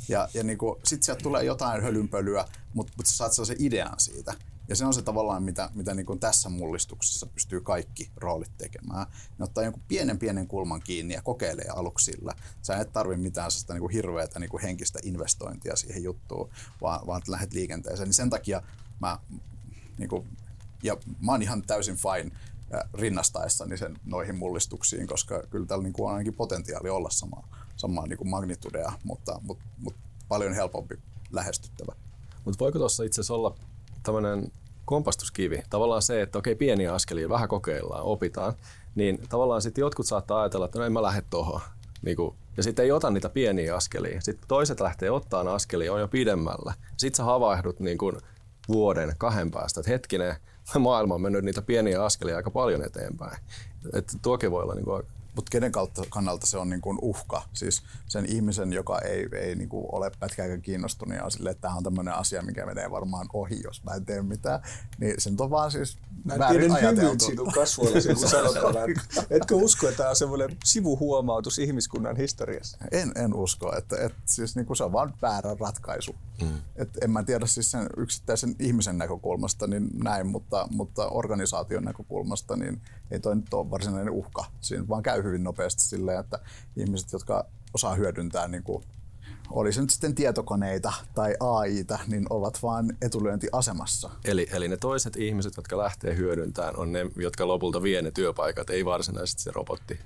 Ja, ja niin sitten sieltä tulee jotain hölynpölyä, mutta, mutta sä saat sellaisen idean siitä. Ja se on se tavallaan, mitä, mitä niin kuin tässä mullistuksessa pystyy kaikki roolit tekemään. Ne ottaa jonkun pienen pienen kulman kiinni ja kokeilee aluksi sillä. Sä et tarvi mitään sellaista niin kuin hirveätä niin kuin henkistä investointia siihen juttuun, vaan, vaan lähdet liikenteeseen. Niin sen takia mä, niin kuin, ja mä oon ihan täysin fine rinnastaessani sen noihin mullistuksiin, koska kyllä tällä niin kuin on ainakin potentiaali olla samaa, samaa niin magnitudea, mutta, mutta, mutta paljon helpompi lähestyttävä. Mutta voiko tuossa itse asiassa olla tämmöinen kompastuskivi, tavallaan se, että okei pieniä askelia, vähän kokeillaan, opitaan, niin tavallaan sitten jotkut saattaa ajatella, että no en mä lähde tuohon. Niin kuin, ja sitten ei ota niitä pieniä askelia. Sitten toiset lähtee ottaa askelia, on jo pidemmällä. Sitten sä havahdut niin kuin vuoden, kahden päästä, että hetkinen, maailma on mennyt niitä pieniä askelia aika paljon eteenpäin. Että tuokin voi olla niin kuin mutta kenen kautta, kannalta se on niin kuin uhka? Siis sen ihmisen, joka ei, ei niin kuin ole pätkääkään kiinnostunut ja on sille, että tämä on tämmöinen asia, mikä menee varmaan ohi, jos mä en tee mitään, niin sen on vaan siis Mä väärin ajateltu. sinun kasvoilla, kun sanotaan, etkö usko, että tämä on semmoinen sivuhuomautus ihmiskunnan historiassa? En, en usko, että, että siis niin kuin se on vaan väärä ratkaisu. Mm. Et en mä tiedä siis sen yksittäisen ihmisen näkökulmasta niin näin, mutta, mutta organisaation näkökulmasta niin ei toi nyt ole varsinainen uhka. Siinä vaan käy hyvin nopeasti silleen, että ihmiset, jotka osaa hyödyntää niin kuin oli se nyt sitten tietokoneita tai AIta, niin ovat vain etulyöntiasemassa. Eli, eli ne toiset ihmiset, jotka lähtee hyödyntämään, on ne, jotka lopulta vie ne työpaikat, ei varsinaisesti se robotti.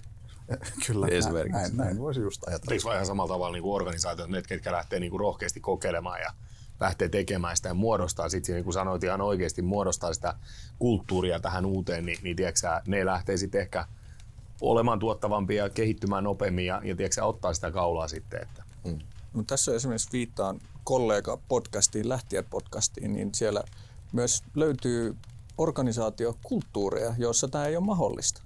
Kyllä, Esimerkiksi. Näin, näin voisi just ajatella. Eikö ihan samalla tavalla niin organisaatiot, ne, ketkä lähtee niin kuin rohkeasti kokeilemaan ja lähtee tekemään sitä ja muodostaa sitten, niin kuin sanoit ihan oikeasti, muodostaa sitä kulttuuria tähän uuteen, niin, niin tiedätkö, ne lähtee sitten ehkä olemaan tuottavampia ja kehittymään nopeammin ja, ja tiedätkö, ottaa sitä kaulaa sitten. Että. Mm. No, tässä esimerkiksi viittaan kollega podcastiin, Lähtijät podcastiin, niin siellä myös löytyy organisaatiokulttuureja, joissa tämä ei ole mahdollista.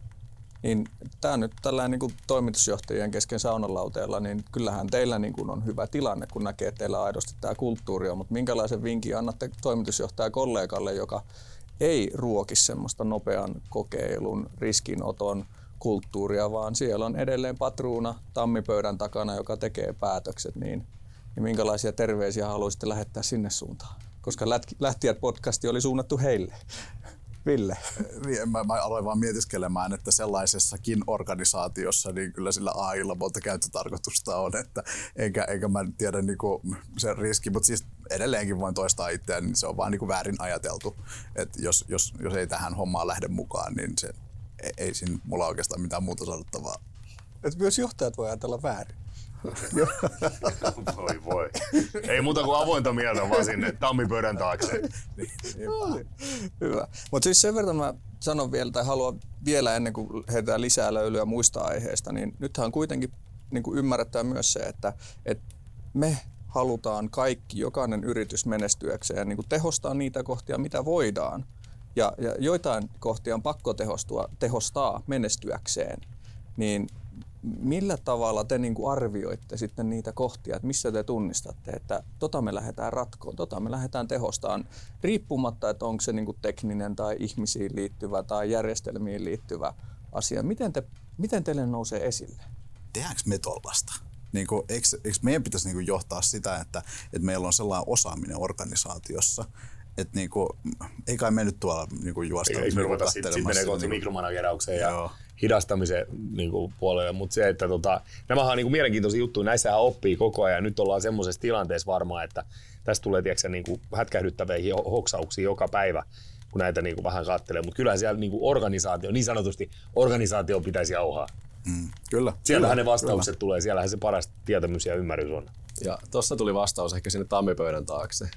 Niin tämä nyt tällä niin kuin toimitusjohtajien kesken saunalauteella, niin kyllähän teillä niin kuin on hyvä tilanne, kun näkee, että teillä aidosti tämä kulttuuri on. Mutta minkälaisen vinkin annatte toimitusjohtaja kollegalle, joka ei ruoki semmoista nopean kokeilun, riskinoton, kulttuuria, vaan siellä on edelleen patruuna tammipöydän takana, joka tekee päätökset, niin, niin minkälaisia terveisiä haluaisitte lähettää sinne suuntaan? Koska Lähtijät podcasti oli suunnattu heille. Ville? Niin, mä, mä aloin vaan mietiskelemään, että sellaisessakin organisaatiossa niin kyllä sillä AIlla monta käyttötarkoitusta on, että enkä, enkä mä tiedä niin kuin sen riski, mutta siis edelleenkin voin toistaa itseään, niin se on vaan niin kuin väärin ajateltu, että jos, jos, jos ei tähän hommaan lähde mukaan, niin se ei, ei siinä mulla oikeastaan mitään muuta sanottavaa. Et myös johtajat voi ajatella väärin. voi voi. Ei muuta kuin avointa mieltä vaan sinne tammipöydän taakse. niin, Hyvä. Mutta siis sen verran mä sanon vielä, tai haluan vielä ennen kuin heitetään lisää löylyä muista aiheista, niin nythän on kuitenkin niin kuin ymmärrettää myös se, että, että me halutaan kaikki, jokainen yritys menestyäkseen ja niin kuin tehostaa niitä kohtia, mitä voidaan. Ja, ja joitain kohtia on pakko tehostua, tehostaa menestyäkseen. Niin millä tavalla te niin kuin arvioitte sitten niitä kohtia, että missä te tunnistatte, että tota me lähdetään ratkoon, tota me lähdetään tehostaan, riippumatta, että onko se niin kuin tekninen tai ihmisiin liittyvä tai järjestelmiin liittyvä asia. Miten, te, miten teille nousee esille? Tehdäänkö me tollasta? Niin kuin, eikö, eikö meidän pitäisi niin kuin johtaa sitä, että, että meillä on sellainen osaaminen organisaatiossa, että niinku, ei kai me nyt tuolla niinku juosta. Eikö me ruveta sitten sit menee kohti mikromanageraukseen ja Joo. hidastamisen niinku, puolelle, mutta se, että tota, nämä on niinku mielenkiintoisia juttuja, näissähän oppii koko ajan. Nyt ollaan semmoisessa tilanteessa varmaan, että tästä tulee tiedätkö, niinku, hätkähdyttäviä hoksauksia joka päivä, kun näitä niinku, vähän katselee. Mutta kyllä siellä niinku, organisaatio, niin sanotusti organisaatio pitäisi jauhaa. Mm, kyllä. Siellähän kyllä, ne vastaukset kyllä. tulee, siellähän se paras tietämys ja ymmärrys on. Ja tuossa tuli vastaus ehkä sinne tammipöydän taakse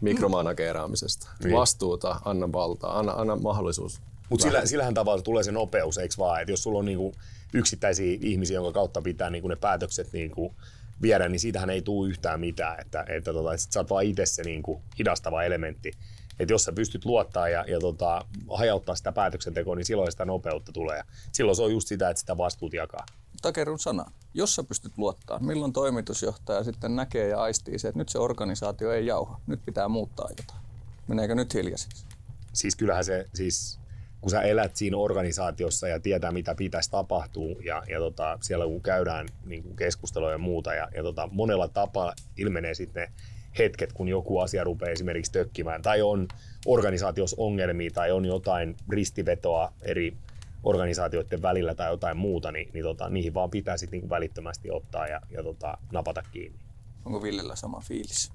mikromanageeraamisesta. Niin. Vastuuta, anna valtaa, anna, anna mahdollisuus. Mutta sillä, sillähän tavalla tulee se nopeus, eikö vaan? Että jos sulla on niinku yksittäisiä ihmisiä, jonka kautta pitää niinku ne päätökset niinku viedä, niin siitähän ei tule yhtään mitään. Että, että tota, sit sä oot vaan itse se niinku hidastava elementti. Että jos sä pystyt luottaa ja, ja tota, hajauttaa sitä päätöksentekoa, niin silloin sitä nopeutta tulee. silloin se on just sitä, että sitä vastuut jakaa. Takerun sana. Jos sä pystyt luottaa, milloin toimitusjohtaja sitten näkee ja aistii se, että nyt se organisaatio ei jauha, nyt pitää muuttaa jotain. Meneekö nyt hiljaisiksi? Siis kyllähän se, siis kun sä elät siinä organisaatiossa ja tietää, mitä pitäisi tapahtua, ja, ja tota, siellä kun käydään niin kuin keskustelua ja muuta, ja, ja tota, monella tapaa ilmenee sitten ne hetket, kun joku asia rupeaa esimerkiksi tökkimään, tai on organisaatiossa ongelmia, tai on jotain ristivetoa eri organisaatioiden välillä tai jotain muuta, niin, niin tota, niihin vaan pitää sitten niin välittömästi ottaa ja, ja tota, napata kiinni. Onko Villellä sama fiilis?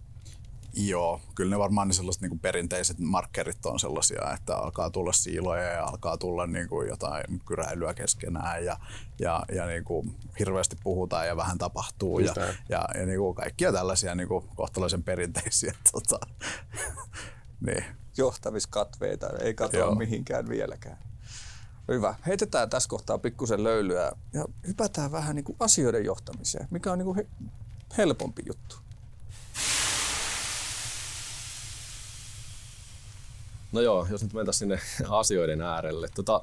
Joo, kyllä ne varmaan ne sellaiset niin kuin perinteiset markkerit on sellaisia, että alkaa tulla siiloja ja alkaa tulla niin kuin jotain kyräilyä keskenään ja, ja, ja niin kuin hirveästi puhutaan ja vähän tapahtuu ja, ja, ja niin kuin kaikkia tällaisia niin kuin kohtalaisen perinteisiä. Tota, niin. Johtaviskatveita ei katoa Joo. mihinkään vieläkään. Hyvä. Heitetään tässä kohtaa pikkusen löylyä ja hypätään vähän niin kuin asioiden johtamiseen, mikä on niin kuin he, helpompi juttu. No joo, jos nyt mentäisiin sinne asioiden äärelle. Tota,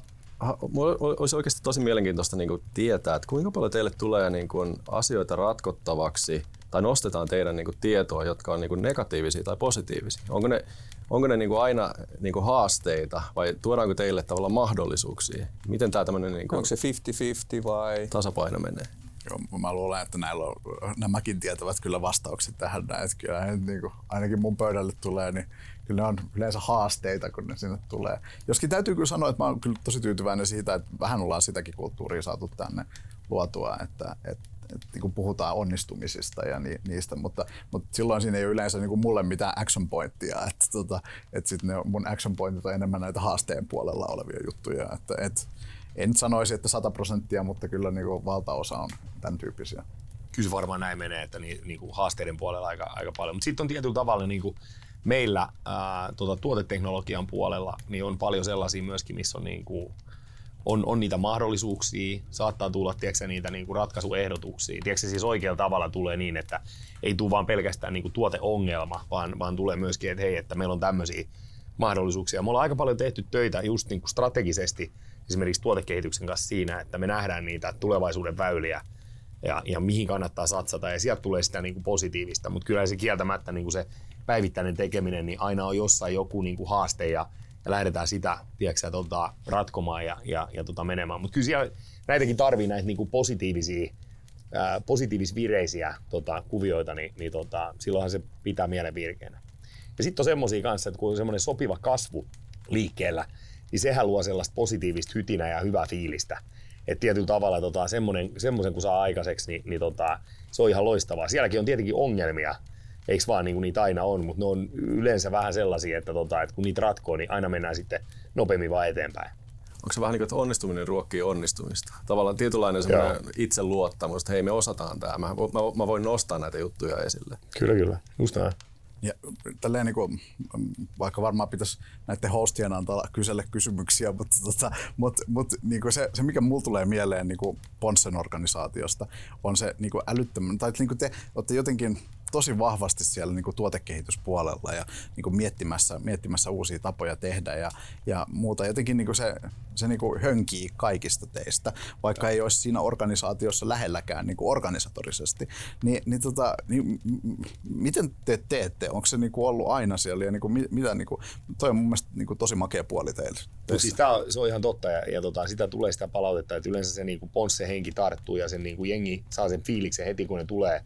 olisi oikeasti tosi mielenkiintoista niin kuin tietää, että kuinka paljon teille tulee niin kuin asioita ratkottavaksi tai nostetaan teidän niin kuin tietoa, jotka on niin kuin negatiivisia tai positiivisia. Onko ne, onko ne niin kuin aina niin kuin haasteita vai tuodaanko teille tavallaan mahdollisuuksia? Miten tämä tämmöinen niin kuin Onko se 50-50 vai? Tasapaino menee. Joo, mä luulen, että näillä on, nämäkin tietävät kyllä vastaukset tähän näin. Kyllä, niin kuin, ainakin mun pöydälle tulee, niin kyllä ne on yleensä haasteita, kun ne sinne tulee. Joskin täytyy kyllä sanoa, että mä oon kyllä tosi tyytyväinen siitä, että vähän ollaan sitäkin kulttuuria saatu tänne luotua, että, että että niin puhutaan onnistumisista ja ni, niistä, mutta, mutta silloin siinä ei ole yleensä niin kuin mulle mitään action pointtia, että, tota, että sit ne mun action pointit on enemmän näitä haasteen puolella olevia juttuja, että, että en sanoisi, että 100 prosenttia, mutta kyllä niin kuin valtaosa on tämän tyyppisiä. Kyllä varmaan näin menee, että niin, niin kuin haasteiden puolella aika, aika paljon, mutta sitten on tietyllä tavalla niin kuin meillä ää, tuota, tuoteteknologian puolella niin on paljon sellaisia myöskin, missä on, niin kuin, on, on niitä mahdollisuuksia, saattaa tulla tiedätkö, niitä niin kuin ratkaisuehdotuksia. Tiedätkö, siis oikealla tavalla tulee niin, että ei tule vaan pelkästään niin kuin tuoteongelma, vaan, vaan tulee myöskin, että hei, että meillä on tämmöisiä mahdollisuuksia. Me ollaan aika paljon tehty töitä just niin kuin strategisesti esimerkiksi tuotekehityksen kanssa siinä, että me nähdään niitä tulevaisuuden väyliä ja, ja mihin kannattaa satsata ja sieltä tulee sitä niin kuin positiivista, mutta kyllä se kieltämättä niin kuin se päivittäinen tekeminen, niin aina on jossain joku niin kuin haaste ja, ja lähdetään sitä tiedätkö, tota, ratkomaan ja, ja, ja tota, menemään. Mutta kyllä siellä, näitäkin tarvii näitä niin kuin positiivisia, positiivisvireisiä tota, kuvioita, niin, niin tota, silloinhan se pitää mielen virkeänä. Ja sitten on semmoisia kanssa, että kun on semmoinen sopiva kasvu liikkeellä, niin sehän luo sellaista positiivista hytinää ja hyvää fiilistä. Että tietyllä tavalla tota, semmoisen kun saa aikaiseksi, niin, niin tota, se on ihan loistavaa. Sielläkin on tietenkin ongelmia, eikö vaan niin kuin niitä aina on, mutta ne on yleensä vähän sellaisia, että, tota, että kun niitä ratkoo, niin aina mennään sitten nopeammin vaan eteenpäin. Onko se vähän niin kuin, että onnistuminen ruokkii onnistumista? Tavallaan tietynlainen itseluottamus, että hei me osataan tämä, mä, mä, mä voin nostaa näitä juttuja esille. Kyllä, kyllä, just näin. Ja tälleen niin kuin, vaikka varmaan pitäisi näiden hostien antaa kysellä kysymyksiä, mutta, tota, mutta, mutta niin kuin se, se, mikä mulle tulee mieleen niin kuin Ponssen organisaatiosta, on se niin kuin älyttömän, tai niin kuin te olette jotenkin tosi vahvasti siellä niin kuin tuotekehityspuolella ja niin kuin miettimässä, miettimässä uusia tapoja tehdä ja, ja muuta. Jotenkin niin kuin se, se niin kuin hönkii kaikista teistä, vaikka ei olisi siinä organisaatiossa lähelläkään niin kuin organisatorisesti. Ni, niin, tota, niin miten te teette? Onko se niin kuin ollut aina siellä? Ja niin kuin, mitä, niin kuin, toi on mun mielestä niin kuin tosi makea puoli teille. No siis tää se on ihan totta ja, ja tota, sitä tulee sitä palautetta, että yleensä se niin kuin ponsse henki tarttuu ja sen niin kuin jengi saa sen fiiliksen heti kun ne tulee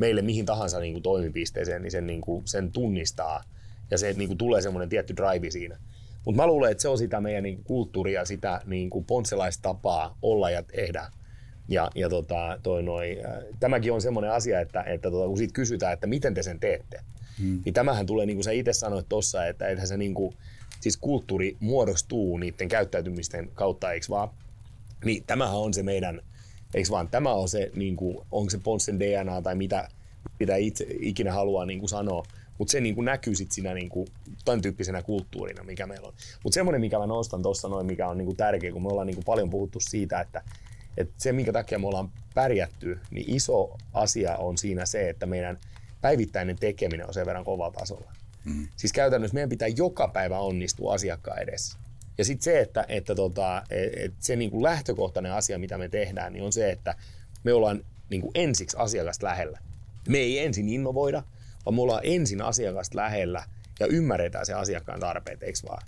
meille mihin tahansa niin kuin toimipisteeseen, niin sen, niin kuin, sen tunnistaa ja se niin kuin, tulee semmoinen tietty drive siinä. Mutta mä luulen, että se on sitä meidän niin kuin, kulttuuria, sitä niin kuin pontselaistapaa olla ja tehdä. Ja, ja tota, toi noi, äh, tämäkin on semmoinen asia, että, että tota, kun siitä kysytään, että miten te sen teette, hmm. niin tämähän tulee, niin kuin sä itse sanoit tuossa, että että se niin kuin, siis kulttuuri muodostuu niiden käyttäytymisten kautta, eikö vaan? Niin tämähän on se meidän Eikö vaan tämä on se, niin kuin, onko se Ponssen DNA tai mitä, mitä itse ikinä haluaa niin kuin sanoa, mutta se niin kuin näkyy sitten siinä niin kuin, tämän tyyppisenä kulttuurina, mikä meillä on. Mutta semmoinen, mikä mä nostan tuossa noin, mikä on niin kuin tärkeä, kun me ollaan niin kuin paljon puhuttu siitä, että, että se, minkä takia me ollaan pärjätty, niin iso asia on siinä se, että meidän päivittäinen tekeminen on sen verran kovalla tasolla. Mm. Siis käytännössä meidän pitää joka päivä onnistua asiakkaan edessä. Ja sitten se, että, että tota, et se niin kuin lähtökohtainen asia, mitä me tehdään, niin on se, että me ollaan niin kuin ensiksi asiakasta lähellä. Me ei ensin innovoida, vaan me ollaan ensin asiakasta lähellä ja ymmärretään se asiakkaan tarpeet, eikö vaan?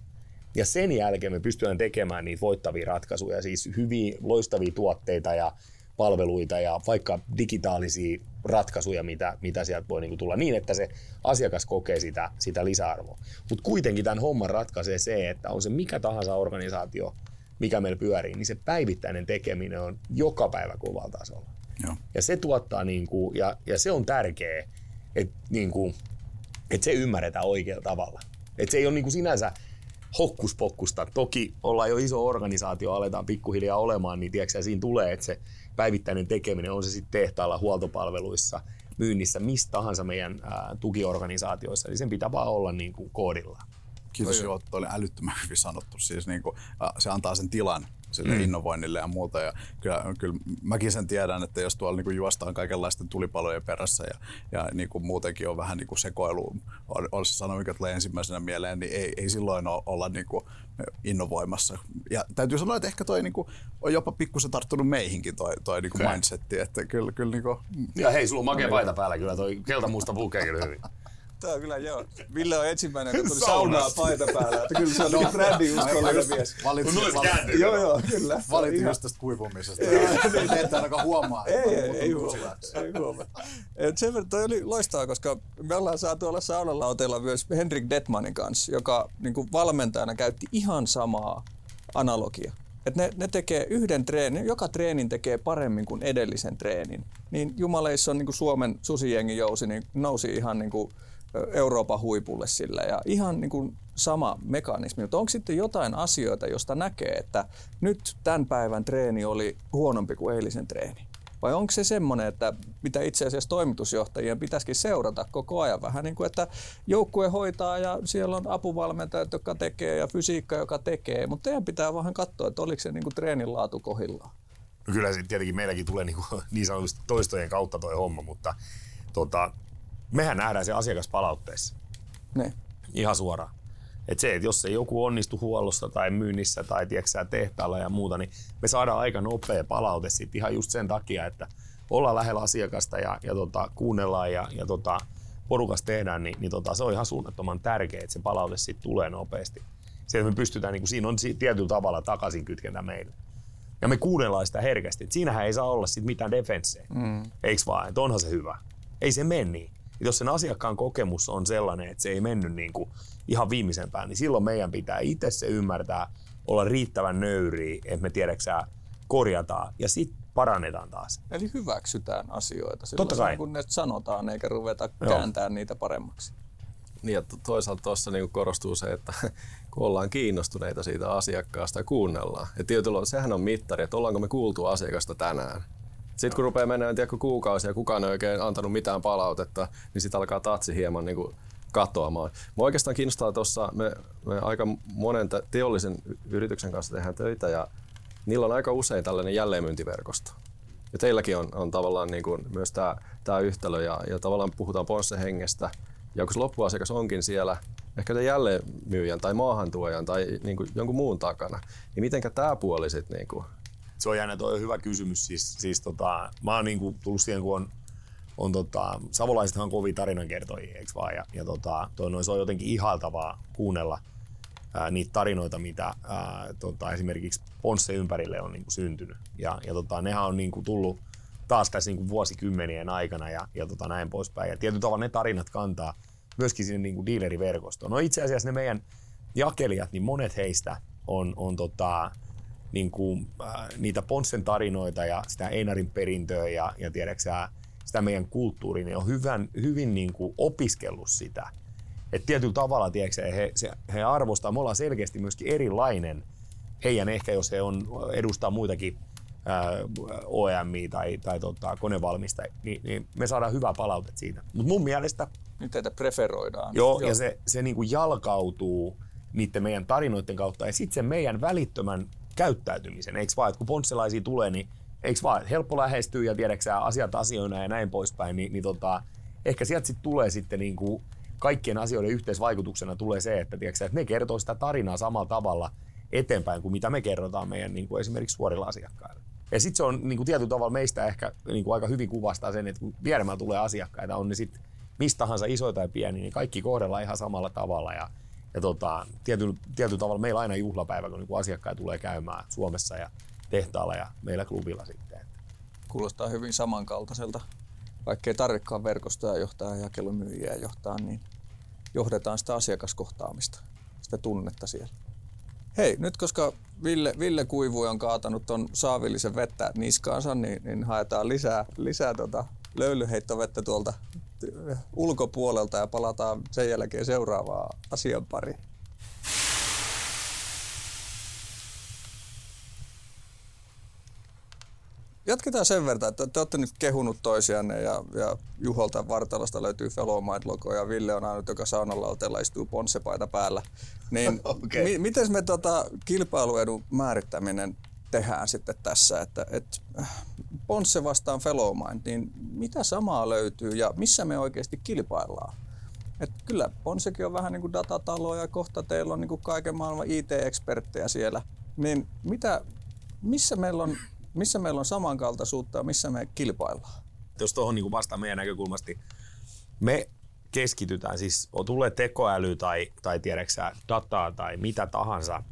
Ja sen jälkeen me pystytään tekemään niitä voittavia ratkaisuja, siis hyviä, loistavia tuotteita ja palveluita ja vaikka digitaalisia ratkaisuja, mitä, mitä sieltä voi niin tulla niin, että se asiakas kokee sitä, sitä lisäarvoa. Mutta kuitenkin tämän homman ratkaisee se, että on se mikä tahansa organisaatio, mikä meillä pyörii, niin se päivittäinen tekeminen on joka päivä kovalla tasolla. Joo. Ja se tuottaa, niin kuin, ja, ja se on tärkeää, että niin kuin, että se ymmärretään oikealla tavalla. Että se ei ole niin kuin sinänsä hokkuspokkusta. Toki ollaan jo iso organisaatio, aletaan pikkuhiljaa olemaan, niin tiedätkö, siinä tulee, että se päivittäinen tekeminen, on se sitten tehtaalla, huoltopalveluissa, myynnissä, mistä tahansa meidän ää, tukiorganisaatioissa, niin sen pitää vaan olla niin kuin koodillaan. Kiitos, joo, toi oli älyttömän hyvin sanottu. Siis niin kuin, se antaa sen tilan sille mm. innovoinnille ja muuta. Ja kyllä, kyllä mäkin sen tiedän, että jos tuolla niin kuin juostaan kaikenlaisten tulipalojen perässä ja, ja niin kuin muutenkin on vähän niin kuin sekoilu, on, on se sana, mikä tulee ensimmäisenä mieleen, niin ei, ei silloin ole, olla niin kuin innovoimassa. Ja täytyy sanoa, että ehkä toi niin kuin, on jopa pikkusen tarttunut meihinkin toi, toi niin kuin mindsetti, että kyllä, kyllä niin kuin, Ja hei, sulla on makea paita päällä kyllä, toi keltamusta pukee kyllä hyvin. Tämä on kyllä joo. Ville on ensimmäinen, joka tuli saunaa paita päällä. Että kyllä se on no, brändi uskollinen mies. Valitsin, valitsin, kääntyy. Joo, joo, kyllä. valitsin just tästä kuivumisesta. Ei, ainakaan huomaa. Ei, että ei, mä oon ei muuttunut huomaa. Ei huomaa. Et sen verran toi oli loistavaa, koska me ollaan saatu olla saunalauteella myös Henrik Detmanin kanssa, joka niin kuin valmentajana käytti ihan samaa analogia. Et ne, ne tekee yhden treenin, joka treenin tekee paremmin kuin edellisen treenin. Niin jumaleissa on niin kuin Suomen susijengin jousi, niin nousi ihan niin kuin Euroopan huipulle sillä ja ihan niin kuin sama mekanismi. Mutta onko sitten jotain asioita, josta näkee, että nyt tämän päivän treeni oli huonompi kuin eilisen treeni? Vai onko se semmoinen, että mitä itse asiassa toimitusjohtajien pitäisikin seurata koko ajan vähän niin kuin, että joukkue hoitaa ja siellä on apuvalmentajat, jotka tekee ja fysiikka, joka tekee, mutta teidän pitää vähän katsoa, että oliko se niin kuin treenin laatu kohillaan. No kyllä se tietenkin meilläkin tulee niin, kuin, niin sanotusti toistojen kautta toi homma, mutta tota, mehän nähdään se asiakaspalautteessa Ne. ihan suoraan. Et se, että jos ei joku onnistu huollossa tai myynnissä tai tiedätkö, tehtaalla ja muuta, niin me saadaan aika nopea palaute siitä ihan just sen takia, että ollaan lähellä asiakasta ja, ja tota, kuunnellaan ja, ja tota, porukas tehdään, niin, niin tota, se on ihan suunnattoman tärkeää, että se palaute siitä tulee nopeasti. Se, että me pystytään, niin siinä on si- tietyllä tavalla takaisin kytkentä meille. Ja me kuunnellaan sitä herkästi. Et siinähän ei saa olla sit mitään defensseä. Mm. Eiks vaan? Että onhan se hyvä. Ei se mene niin. Et jos sen asiakkaan kokemus on sellainen, että se ei mennyt niin kuin ihan viimeisempään, niin silloin meidän pitää itse se ymmärtää, olla riittävän nöyriä, että me tiedäksää korjataan ja sitten parannetaan taas. Eli hyväksytään asioita Totta kai. kun ne sanotaan, eikä ruveta Joo. kääntämään niitä paremmaksi. Niin, ja to- toisaalta tuossa niinku korostuu se, että kun ollaan kiinnostuneita siitä asiakkaasta ja kuunnellaan. Ja tietyllä on, sehän on mittari, että ollaanko me kuultu asiakasta tänään. Sitten kun rupeaa menemään tiedätkö, kuukausia ja kukaan ei oikein antanut mitään palautetta, niin sitten alkaa tatsi hieman niin kuin katoamaan. Mua oikeastaan kiinnostaa tuossa, me, me aika monen teollisen yrityksen kanssa tehdään töitä ja niillä on aika usein tällainen jälleenmyyntiverkosto. Ja teilläkin on, on tavallaan niin kuin myös tämä, tämä yhtälö ja, ja tavallaan puhutaan Ponsse hengestä. Ja kun se loppuasiakas onkin siellä ehkä te jälleenmyyjän tai maahantuojan tai niin kuin jonkun muun takana, niin mitenkä tämä puoli sitten niin Se on jännä, toi on hyvä kysymys. Siis, siis tota, mä oon niinku tullut siihen, kun on, on tota, savolaisethan on kovia tarinankertojia, eikö vaan? Ja, ja tota, toi noin, se on jotenkin ihaltavaa kuunnella ää, niitä tarinoita, mitä ää, tota, esimerkiksi Ponsse ympärille on niinku syntynyt. Ja, ja tota, nehän on niinku tullut taas tässä niinku vuosikymmenien aikana ja, ja tota, näin poispäin. Ja tietyllä tavalla ne tarinat kantaa myöskin sinne niinku dealeriverkostoon. No itse asiassa ne meidän jakelijat, niin monet heistä on, on tota, niin kuin, äh, niitä Ponssen tarinoita ja sitä Einarin perintöä ja, ja tiedäksä, sitä meidän kulttuuria, niin on hyvän, hyvin niin kuin opiskellut sitä. Et tietyllä tavalla tiedätkö, he, se, he arvostaa, me ollaan selkeästi myöskin erilainen heidän ehkä, jos he on, edustaa muitakin ää, OEM tai, tai tota, konevalmistajia, niin, niin, me saadaan hyvää palautetta siitä. Mutta mun mielestä Nyt teitä preferoidaan. Joo, ja se, se niin kuin jalkautuu niiden meidän tarinoiden kautta ja sitten se meidän välittömän käyttäytymisen, eikö vaan, että kun ponsselaisia tulee, niin eikö vaan, helppo lähestyä ja tiedäksä asiat asioina ja näin poispäin, niin, niin tota, ehkä sieltä sitten tulee sitten niin kuin kaikkien asioiden yhteisvaikutuksena tulee se, että, tiedätkö, että ne kertoo sitä tarinaa samalla tavalla eteenpäin kuin mitä me kerrotaan meidän niin kuin esimerkiksi suorilla asiakkailla. Ja sitten se on niin kuin tietyllä tavalla meistä ehkä niin kuin aika hyvin kuvastaa sen, että kun vieremään tulee asiakkaita, on ne sitten mistä tahansa isoja tai pieniä, niin kaikki kohdellaan ihan samalla tavalla. Ja, ja tota, tietyllä, tietyllä tavalla meillä aina juhlapäivä, kun niin asiakkaat tulee käymään Suomessa ja tehtaalla ja meillä klubilla sitten. Kuulostaa hyvin samankaltaiselta. Vaikka ei tarvikaan verkostoja johtaa ja jakelumyyjiä johtaa, niin johdetaan sitä asiakaskohtaamista, sitä tunnetta siellä. Hei, nyt koska Ville, Ville Kuivu on kaatanut ton saavillisen vettä niskaansa, niin, niin haetaan lisää, lisää tota löylyheittovettä tuolta ulkopuolelta ja palataan sen jälkeen seuraavaan asian pariin. Jatketaan sen verran, että te olette nyt kehunut toisianne ja, ja Juholta Vartalosta löytyy Fellow Mind logo ja Ville on ainut, joka saunalauteella istuu ponsepaita päällä. Niin okay. mi- miten me tota, kilpailuedun määrittäminen tehdään sitten tässä, että et, Ponsse vastaan Fellow Mind, niin mitä samaa löytyy ja missä me oikeasti kilpaillaan? Et kyllä Ponsekin on vähän niin kuin datatalo ja kohta teillä on niin kuin kaiken maailman IT-eksperttejä siellä. Niin mitä, missä meillä on missä meillä on samankaltaisuutta ja missä me kilpaillaan? Jos tuohon niin vastaan meidän näkökulmasta, me keskitytään, siis on tulee tekoäly tai, tai tiedäksä, dataa tai mitä tahansa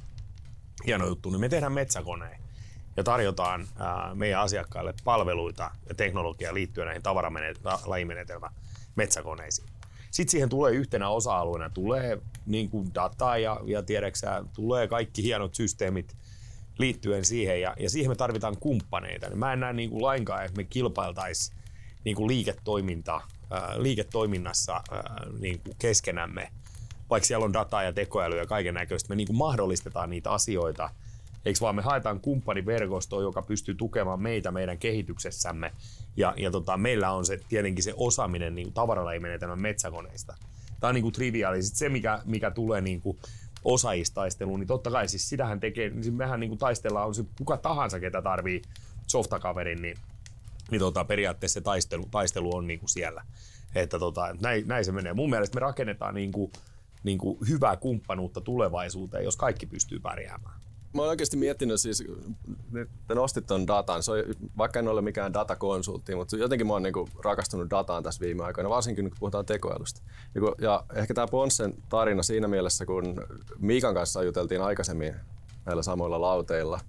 hieno juttu, niin me tehdään metsäkoneen ja tarjotaan ää, meidän asiakkaille palveluita ja teknologiaa liittyen näihin tavaralajimenetelmä metsäkoneisiin. Sitten siihen tulee yhtenä osa-alueena tulee niin kuin data ja, ja tiedäksä, tulee kaikki hienot systeemit liittyen siihen ja, ja siihen me tarvitaan kumppaneita. Mä en näe niin kuin lainkaan, että me kilpailtaisiin niin kuin liiketoiminta, ää, liiketoiminnassa niin kuin keskenämme, vaikka siellä on dataa ja tekoäly ja kaiken näköistä, me niin kuin mahdollistetaan niitä asioita, eikö vaan me haetaan kumppaniverkostoa, joka pystyy tukemaan meitä meidän kehityksessämme ja, ja tota, meillä on se tietenkin se osaaminen niin tavaralajimenetelmän metsäkoneista. Tämä on niin kuin triviaali. Sitten se, mikä, mikä tulee niin kuin osaajistaisteluun, niin totta kai siis sitähän tekee, niin siis mehän niin kuin taistellaan, on se kuka tahansa, ketä tarvii softakaverin, niin, niin tota, periaatteessa se taistelu, taistelu on niin kuin siellä. Että tota, näin, näin, se menee. Mun mielestä me rakennetaan niin kuin, niin kuin hyvää kumppanuutta tulevaisuuteen, jos kaikki pystyy pärjäämään. Mä oon oikeasti miettinyt siis, te nostit ton datan, se on, vaikka en ole mikään datakonsultti, mutta jotenkin mä oon niinku rakastunut dataan tässä viime aikoina, varsinkin kun puhutaan tekoälystä. Ja, ja ehkä tämä Ponssen tarina siinä mielessä, kun Miikan kanssa juteltiin aikaisemmin näillä samoilla lauteilla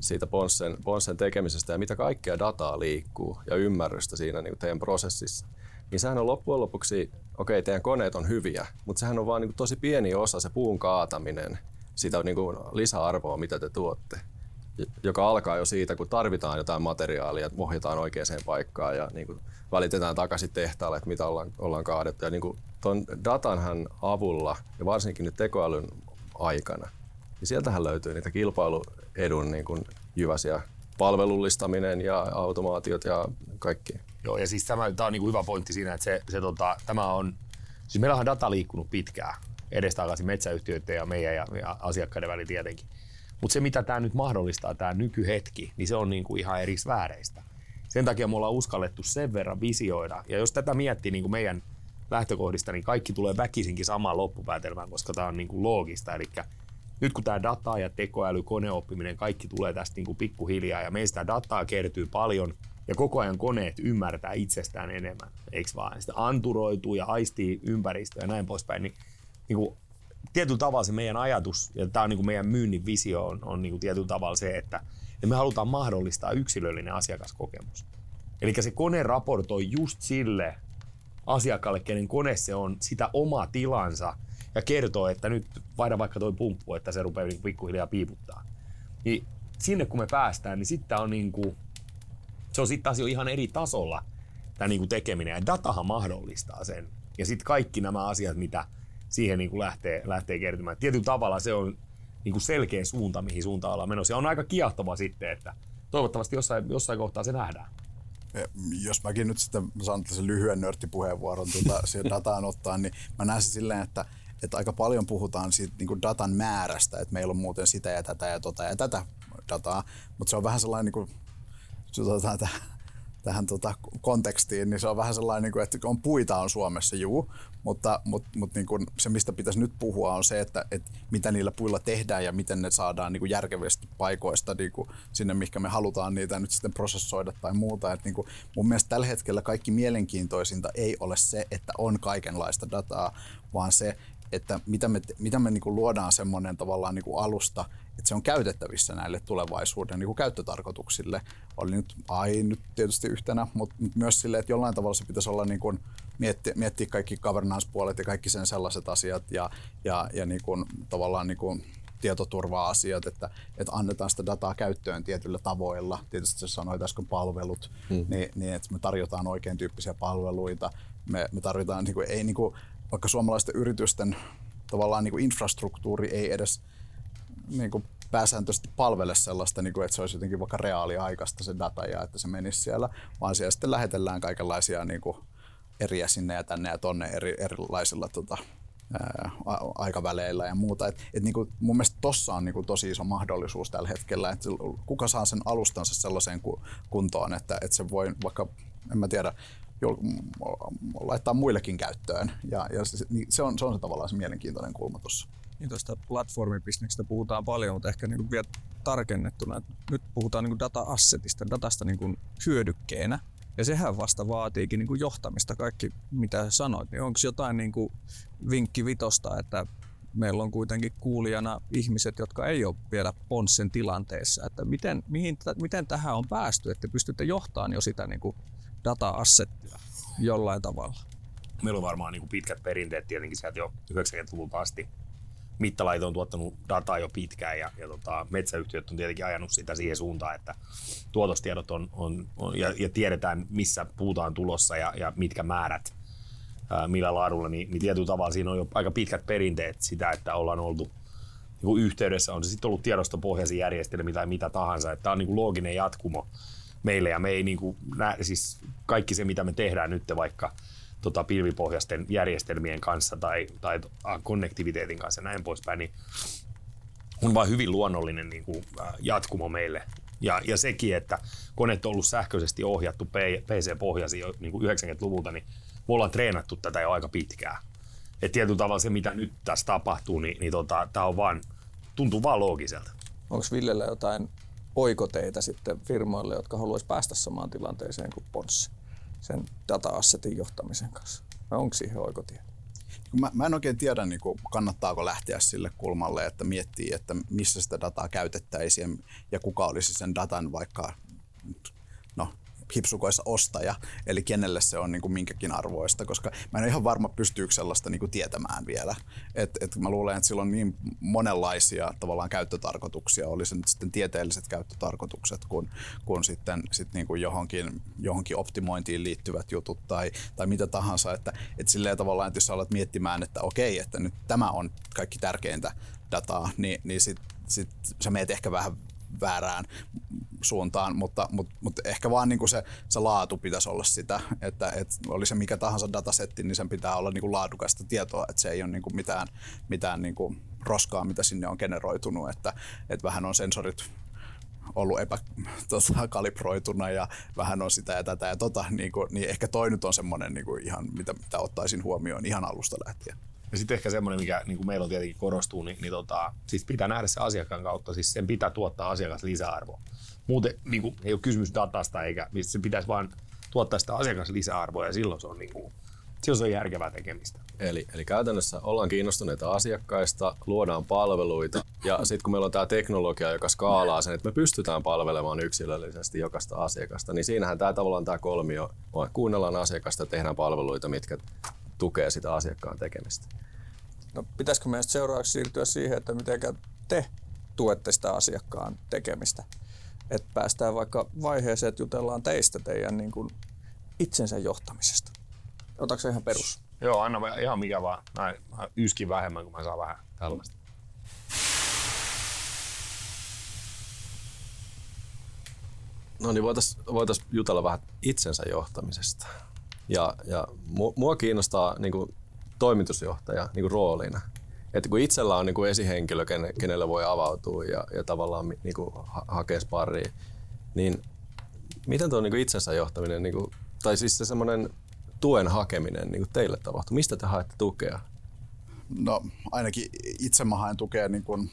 siitä Ponssen, Ponssen tekemisestä ja mitä kaikkea dataa liikkuu ja ymmärrystä siinä niin teidän prosessissa, niin sehän on loppujen lopuksi, okei, okay, teidän koneet on hyviä, mutta sehän on vaan niin tosi pieni osa se puun kaataminen – sitä niin kuin lisäarvoa, mitä te tuotte, joka alkaa jo siitä, kun tarvitaan jotain materiaalia, että ohjataan oikeaan paikkaan ja niin kuin välitetään takaisin tehtaalle, että mitä ollaan, ollaan kaadettu. Ja niin kuin ton datanhan avulla ja varsinkin nyt tekoälyn aikana, niin sieltähän löytyy niitä kilpailuedun niin kuin jyväsiä palvelullistaminen ja automaatiot ja kaikki. Joo, ja siis tämä, tämä on niin kuin hyvä pointti siinä, että se, se tota, tämä on, siis meillä on data liikkunut pitkään edestakaisin metsäyhtiöiden ja meidän ja, ja asiakkaiden välillä tietenkin. Mutta se, mitä tämä nyt mahdollistaa, tämä nykyhetki, niin se on niinku ihan eri sfääreistä. Sen takia me ollaan uskallettu sen verran visioida. Ja jos tätä miettii niin kuin meidän lähtökohdista, niin kaikki tulee väkisinkin samaan loppupäätelmään, koska tämä on niin kuin loogista. Eli nyt kun tämä data ja tekoäly, koneoppiminen, kaikki tulee tästä niin kuin pikkuhiljaa ja meistä dataa kertyy paljon ja koko ajan koneet ymmärtää itsestään enemmän, eikö vaan? Sitä anturoituu ja aistii ympäristöä ja näin poispäin, niin niin kuin, tietyllä tavalla se meidän ajatus, ja tämä on niin kuin meidän myynnin visio, on, on niin kuin tietyllä tavalla se, että, että me halutaan mahdollistaa yksilöllinen asiakaskokemus. Eli se kone raportoi just sille asiakkaalle, kenen kone se on, sitä omaa tilansa ja kertoo, että nyt vaihda vaikka toi pumppu, että se rupeaa niin pikkuhiljaa piiputtaa. Niin sinne kun me päästään, niin sitten on niin kuin, se on sitten jo ihan eri tasolla tämä niin tekeminen. Ja datahan mahdollistaa sen. Ja sitten kaikki nämä asiat, mitä siihen niin kuin lähtee, lähtee kertymään. Tietyllä tavalla se on niin kuin selkeä suunta, mihin suuntaan ollaan menossa. Ja on aika kiehtova sitten, että toivottavasti jossain, jossain kohtaa se nähdään. Jos mäkin nyt sitten saan sen lyhyen nörttipuheenvuoron tuota, siihen dataan ottaa, niin mä näen se silleen, että, että aika paljon puhutaan siitä niin kuin datan määrästä, että meillä on muuten sitä ja tätä ja tota ja tätä dataa, mutta se on vähän sellainen, niin kuin, että tähän tota kontekstiin, niin se on vähän sellainen, niin että on puita on Suomessa, juu, mutta, mutta, mutta niin kuin se, mistä pitäisi nyt puhua, on se, että, että mitä niillä puilla tehdään ja miten ne saadaan niin kuin järkevistä paikoista niin kuin sinne, mikä me halutaan niitä nyt sitten prosessoida tai muuta. Että niin kuin mun mielestä tällä hetkellä kaikki mielenkiintoisinta ei ole se, että on kaikenlaista dataa, vaan se, että mitä me, mitä me niin kuin luodaan semmoinen tavallaan niin kuin alusta, että se on käytettävissä näille tulevaisuuden niin kuin käyttötarkoituksille. Oli nyt AI nyt tietysti yhtenä, mutta myös sille, että jollain tavalla se pitäisi olla niin kuin miettiä, miettiä kaikki governance-puolet ja kaikki sen sellaiset asiat ja, ja, ja niin kuin, tavallaan niin kuin tietoturva-asiat, että, että annetaan sitä dataa käyttöön tietyillä tavoilla. Tietysti se sanoit äsken palvelut, hmm. niin, niin että me tarjotaan oikein tyyppisiä palveluita. Me, me tarvitaan, niin kuin, ei niin kuin, vaikka suomalaisten yritysten tavallaan niin kuin infrastruktuuri ei edes niin kuin pääsääntöisesti palvele sellaista, niin kuin, että se olisi jotenkin vaikka reaaliaikaista se data ja että se menisi siellä, vaan siellä sitten lähetellään kaikenlaisia niin kuin, eriä sinne ja tänne ja tonne eri, erilaisilla tota, ää, aikaväleillä ja muuta. Et, et niinku, mun mielestä tossa on niinku tosi iso mahdollisuus tällä hetkellä, että kuka saa sen alustansa sellaiseen kuntoon, että, että se voi vaikka, en mä tiedä, laittaa muillekin käyttöön. Ja, ja se, niin se, on, se on se tavallaan se mielenkiintoinen kulma tuossa. Niin tuosta platformibisneksestä puhutaan paljon, mutta ehkä niin vielä tarkennettuna. Nyt puhutaan niin data-assetista, datasta niin hyödykkeenä. Ja sehän vasta vaatiikin niin kuin johtamista, kaikki mitä sanoit. Niin onko jotain niin kuin vinkki vitosta, että meillä on kuitenkin kuulijana ihmiset, jotka ei ole vielä Ponssen tilanteessa. Että miten, mihin, miten tähän on päästy, että pystytte johtamaan jo sitä niin kuin data-assettia jollain tavalla? Meillä on varmaan niin kuin pitkät perinteet tietenkin sieltä jo 90-luvulta asti mittalaite on tuottanut dataa jo pitkään ja, ja tota, metsäyhtiöt on tietenkin ajanut sitä siihen suuntaan, että tuotostiedot on, on, on ja, ja, tiedetään, missä puhutaan tulossa ja, ja mitkä määrät ää, millä laadulla, niin, niin tietyllä tavalla siinä on jo aika pitkät perinteet sitä, että ollaan oltu niin yhteydessä, on se sitten ollut tiedostopohjaisia järjestelmiä tai mitä tahansa, että tämä on niin looginen jatkumo meille ja me ei niin kuin, nä, siis kaikki se, mitä me tehdään nyt vaikka tota, pilvipohjaisten järjestelmien kanssa tai, tai konnektiviteetin kanssa ja näin poispäin, niin on vain hyvin luonnollinen niin kuin, jatkumo meille. Ja, ja sekin, että koneet on ollut sähköisesti ohjattu PC-pohjaisia jo niin kuin 90-luvulta, niin me ollaan treenattu tätä jo aika pitkään. Et tietyllä tavalla se, mitä nyt tässä tapahtuu, niin, niin tota, tämä on vaan, tuntuu vaan loogiselta. Onko Villellä jotain oikoteita sitten firmoille, jotka haluaisi päästä samaan tilanteeseen kuin Ponssi? Sen data-assetin johtamisen kanssa? Vai onko siihen oikotie? Mä, mä en oikein tiedä, niin kuin, kannattaako lähteä sille kulmalle, että miettii, että missä sitä dataa käytettäisiin ja kuka olisi sen datan vaikka no, hipsukoissa ostaja, eli kenelle se on niin kuin minkäkin arvoista, koska mä en ole ihan varma, pystyykö sellaista niin kuin tietämään vielä. Et, et mä luulen, että sillä on niin monenlaisia tavallaan käyttötarkoituksia, oli se nyt sitten tieteelliset käyttötarkoitukset, kun, kun sitten sit niin kuin johonkin, johonkin optimointiin liittyvät jutut tai, tai mitä tahansa, että, että silleen tavallaan, että jos sä alat miettimään, että okei, että nyt tämä on kaikki tärkeintä dataa, niin, niin sitten sit sä meet ehkä vähän väärään suuntaan, mutta, mutta, mutta ehkä vaan niin kuin se, se laatu pitäisi olla sitä, että, että oli se mikä tahansa datasetti, niin sen pitää olla niin kuin laadukasta tietoa, että se ei ole niin kuin mitään, mitään niin kuin roskaa, mitä sinne on generoitunut, että, että vähän on sensorit ollut epäkalibroituna tota, ja vähän on sitä ja tätä ja tota, niin, kuin, niin ehkä toi nyt on semmoinen niin kuin ihan, mitä, mitä ottaisin huomioon ihan alusta lähtien. Ja sitten ehkä semmoinen, mikä niin kuin meillä on tietenkin korostuu, niin, niin tota, siis pitää nähdä se asiakkaan kautta, siis sen pitää tuottaa asiakas lisäarvoa. Muuten niin kuin, ei ole kysymys datasta, eikä se pitäisi vain tuottaa sitä asiakas lisäarvoa ja silloin se on, niin kuin, silloin se on järkevää tekemistä. Eli, eli käytännössä ollaan kiinnostuneita asiakkaista, luodaan palveluita ja sitten kun meillä on tämä teknologia, joka skaalaa sen, että me pystytään palvelemaan yksilöllisesti jokaista asiakasta, niin siinähän tämä tavallaan tämä kolmio on. Kuunnellaan asiakasta tehdään palveluita, mitkä tukee sitä asiakkaan tekemistä. No, pitäisikö meistä seuraavaksi siirtyä siihen, että miten te tuette sitä asiakkaan tekemistä? Että päästään vaikka vaiheeseen, että jutellaan teistä teidän niin kuin itsensä johtamisesta. Otatko se ihan perus? Joo, anna ihan mikä vaan. Näin, yskin vähemmän, kun mä saan vähän tällaista. No niin, voitaisiin voitais jutella vähän itsensä johtamisesta. Ja, ja mua kiinnostaa niin kuin toimitusjohtaja niin kuin roolina. Että kun itsellä on niin kuin esihenkilö, kenelle voi avautua ja, ja tavallaan niin kuin ha- hakea sparria, niin miten tuo niin kuin itsensä johtaminen, niin kuin, tai siis se semmoinen tuen hakeminen niin kuin teille tapahtuu? Mistä te haette tukea? No ainakin itse mä haen tukea niin kuin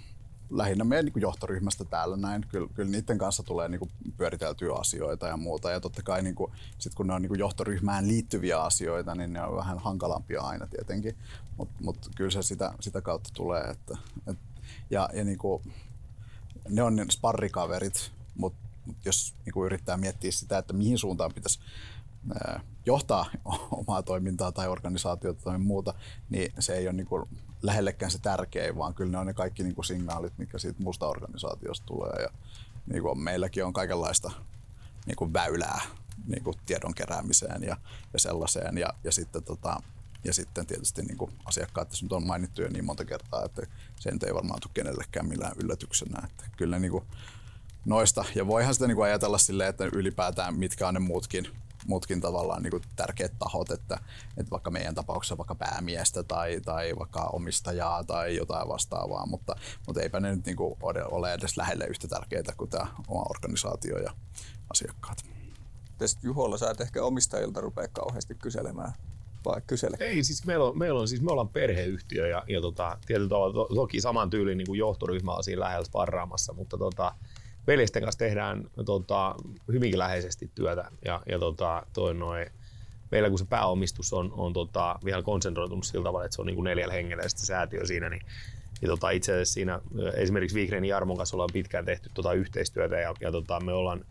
lähinnä meidän niin johtoryhmästä täällä näin. Kyllä, kyllä niiden kanssa tulee niin pyöriteltyä asioita ja muuta. Ja totta kai niin kuin, sit kun ne on niin johtoryhmään liittyviä asioita, niin ne on vähän hankalampia aina tietenkin. Mutta mut kyllä se sitä, sitä kautta tulee. Että, et, ja ja niin kuin, ne on ne sparrikaverit, mutta mut jos niin yrittää miettiä sitä, että mihin suuntaan pitäisi johtaa omaa toimintaa tai organisaatiota tai muuta, niin se ei ole niin kuin lähellekään se tärkein, vaan kyllä ne on ne kaikki niin kuin signaalit, mikä siitä muusta organisaatiosta tulee. Ja niin kuin meilläkin on kaikenlaista niin kuin väylää niin kuin tiedon keräämiseen ja, ja sellaiseen. Ja, ja, sitten, tota, ja sitten tietysti niin kuin asiakkaat tässä nyt on mainittu jo niin monta kertaa, että se ei varmaan tule kenellekään millään yllätyksenä. Että kyllä niin kuin noista, ja voihan sitä niin kuin ajatella silleen, että ylipäätään mitkä on ne muutkin muutkin tavallaan niin kuin tärkeät tahot, että, että vaikka meidän tapauksessa vaikka päämiestä tai, tai vaikka omistajaa tai jotain vastaavaa, mutta, mutta eipä ne nyt niin kuin ole edes lähelle yhtä tärkeitä kuin tämä oma organisaatio ja asiakkaat. Tästä Juholla sä et ehkä omistajilta rupea kauheasti kyselemään vai kysele? Ei, siis meillä on, meillä on siis me ollaan perheyhtiö ja, ja tota, tietyllä tavalla to, toki saman tyylin niin kuin johtoryhmä on siinä lähellä sparraamassa, mutta tota, veljesten kanssa tehdään tota, hyvinkin läheisesti työtä. Ja, ja tota, toi noi, meillä kun se pääomistus on, on tota, vielä konsentroitunut sillä tavalla, että se on niin kuin neljällä hengellä ja sitten säätiö siinä, niin, niin tota, itse asiassa siinä esimerkiksi Vigrenin Jarmon kanssa ollaan pitkään tehty tota, yhteistyötä ja, ja tota, me ollaan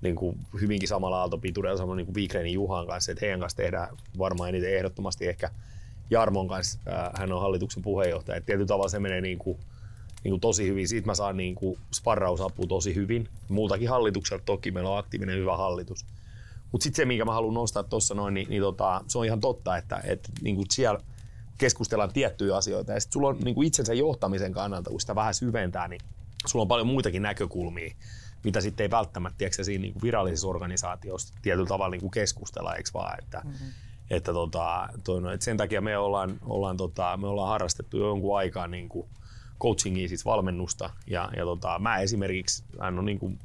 niin kuin hyvinkin samalla aaltopituudella samoin niin kuin Vigrenin Juhan kanssa, että heidän kanssa tehdään varmaan eniten ehdottomasti ehkä Jarmon kanssa, hän on hallituksen puheenjohtaja, että tietyllä tavalla se menee niin kuin, niin kuin tosi hyvin. Siitä mä saan niin kuin sparrausapua tosi hyvin. Muultakin hallitukselta toki, meillä on aktiivinen hyvä hallitus. Mutta sitten se, minkä mä haluan nostaa tuossa noin, niin, niin tota, se on ihan totta, että, että niin kuin siellä keskustellaan tiettyjä asioita. Ja sitten sulla on niin kuin itsensä johtamisen kannalta, kun sitä vähän syventää, niin sulla on paljon muitakin näkökulmia, mitä sitten ei välttämättä tiedätkö, siinä niin kuin virallisessa organisaatiossa tietyllä tavalla niin kuin keskustella, eikö vaan? Että, mm-hmm. että, tota, toi, no, että sen takia me ollaan, ollaan, tota, me ollaan harrastettu jo jonkun aikaa niin kuin coachingia, siis valmennusta. Ja, ja tota, mä esimerkiksi, hän on niin kuin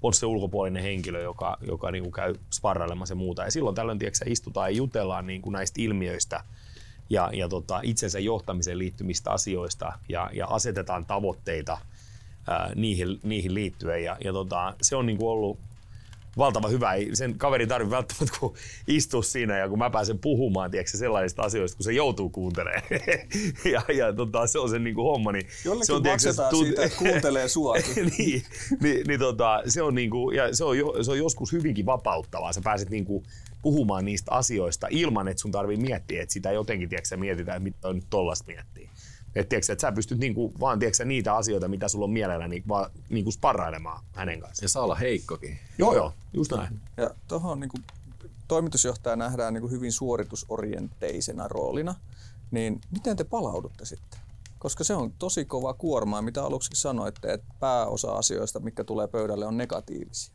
Ponsse ulkopuolinen henkilö, joka, joka niin kuin käy sparrailemassa ja muuta. Ja silloin tällöin tiedätkö, istutaan ja jutellaan niin kuin näistä ilmiöistä ja, ja tota, itsensä johtamiseen liittymistä asioista ja, ja asetetaan tavoitteita ää, niihin, niihin liittyen. Ja, ja tota, se on niin kuin ollut valtava hyvä. Ei sen kaveri tarvitse välttämättä kun istua siinä ja kun mä pääsen puhumaan tiedätkö, sellaisista asioista, kun se joutuu kuuntelemaan. ja, ja tota, se on se niin kuin homma. Niin Jollekin se on, maksetaan tiedätkö, siitä, että kuuntelee suakin. niin, niin, niin tota, se, on niin kuin, ja se, on, se on joskus hyvinkin vapauttavaa. Sä pääset niin kuin puhumaan niistä asioista ilman, että sun tarvii miettiä, että sitä jotenkin tiedätkö, mietitään, että mitä on nyt tollasta miettiä. Että, tiedätkö, että sä pystyt niinku, vaan tiedätkö, niitä asioita, mitä sulla on mielellä, niin, vaan niinku sparrailemaan hänen kanssaan. Ja saa olla heikkokin. Joo, joo, just näin. Ja tuohon niinku, toimitusjohtaja nähdään niinku hyvin suoritusorienteisena roolina, niin miten te palaudutte sitten? Koska se on tosi kova kuorma, mitä aluksi sanoitte, että pääosa asioista, mikä tulee pöydälle, on negatiivisia.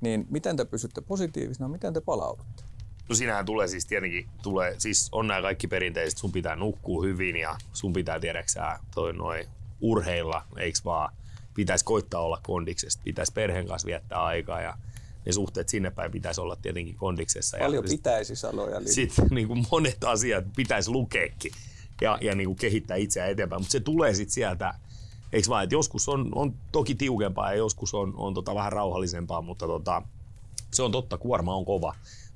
Niin miten te pysytte positiivisena, miten te palaudutte? No siinähän tulee siis tietenkin, tulee, siis on nämä kaikki perinteiset, sun pitää nukkua hyvin ja sun pitää tiedäksää toi noin urheilla, eikö vaan, pitäisi koittaa olla kondiksesta, pitäisi perheen kanssa viettää aikaa ja ne suhteet sinne päin pitäisi olla tietenkin kondiksessa. Paljon ja pitäisi sanoa. Sitten niin kuin monet asiat pitäisi lukeekin ja, ja niin kuin kehittää itseään eteenpäin, mutta se tulee sitten sieltä, eikö vaan, että joskus on, on toki tiukempaa ja joskus on, on tota vähän rauhallisempaa, mutta tota, se on totta, kuorma on kova.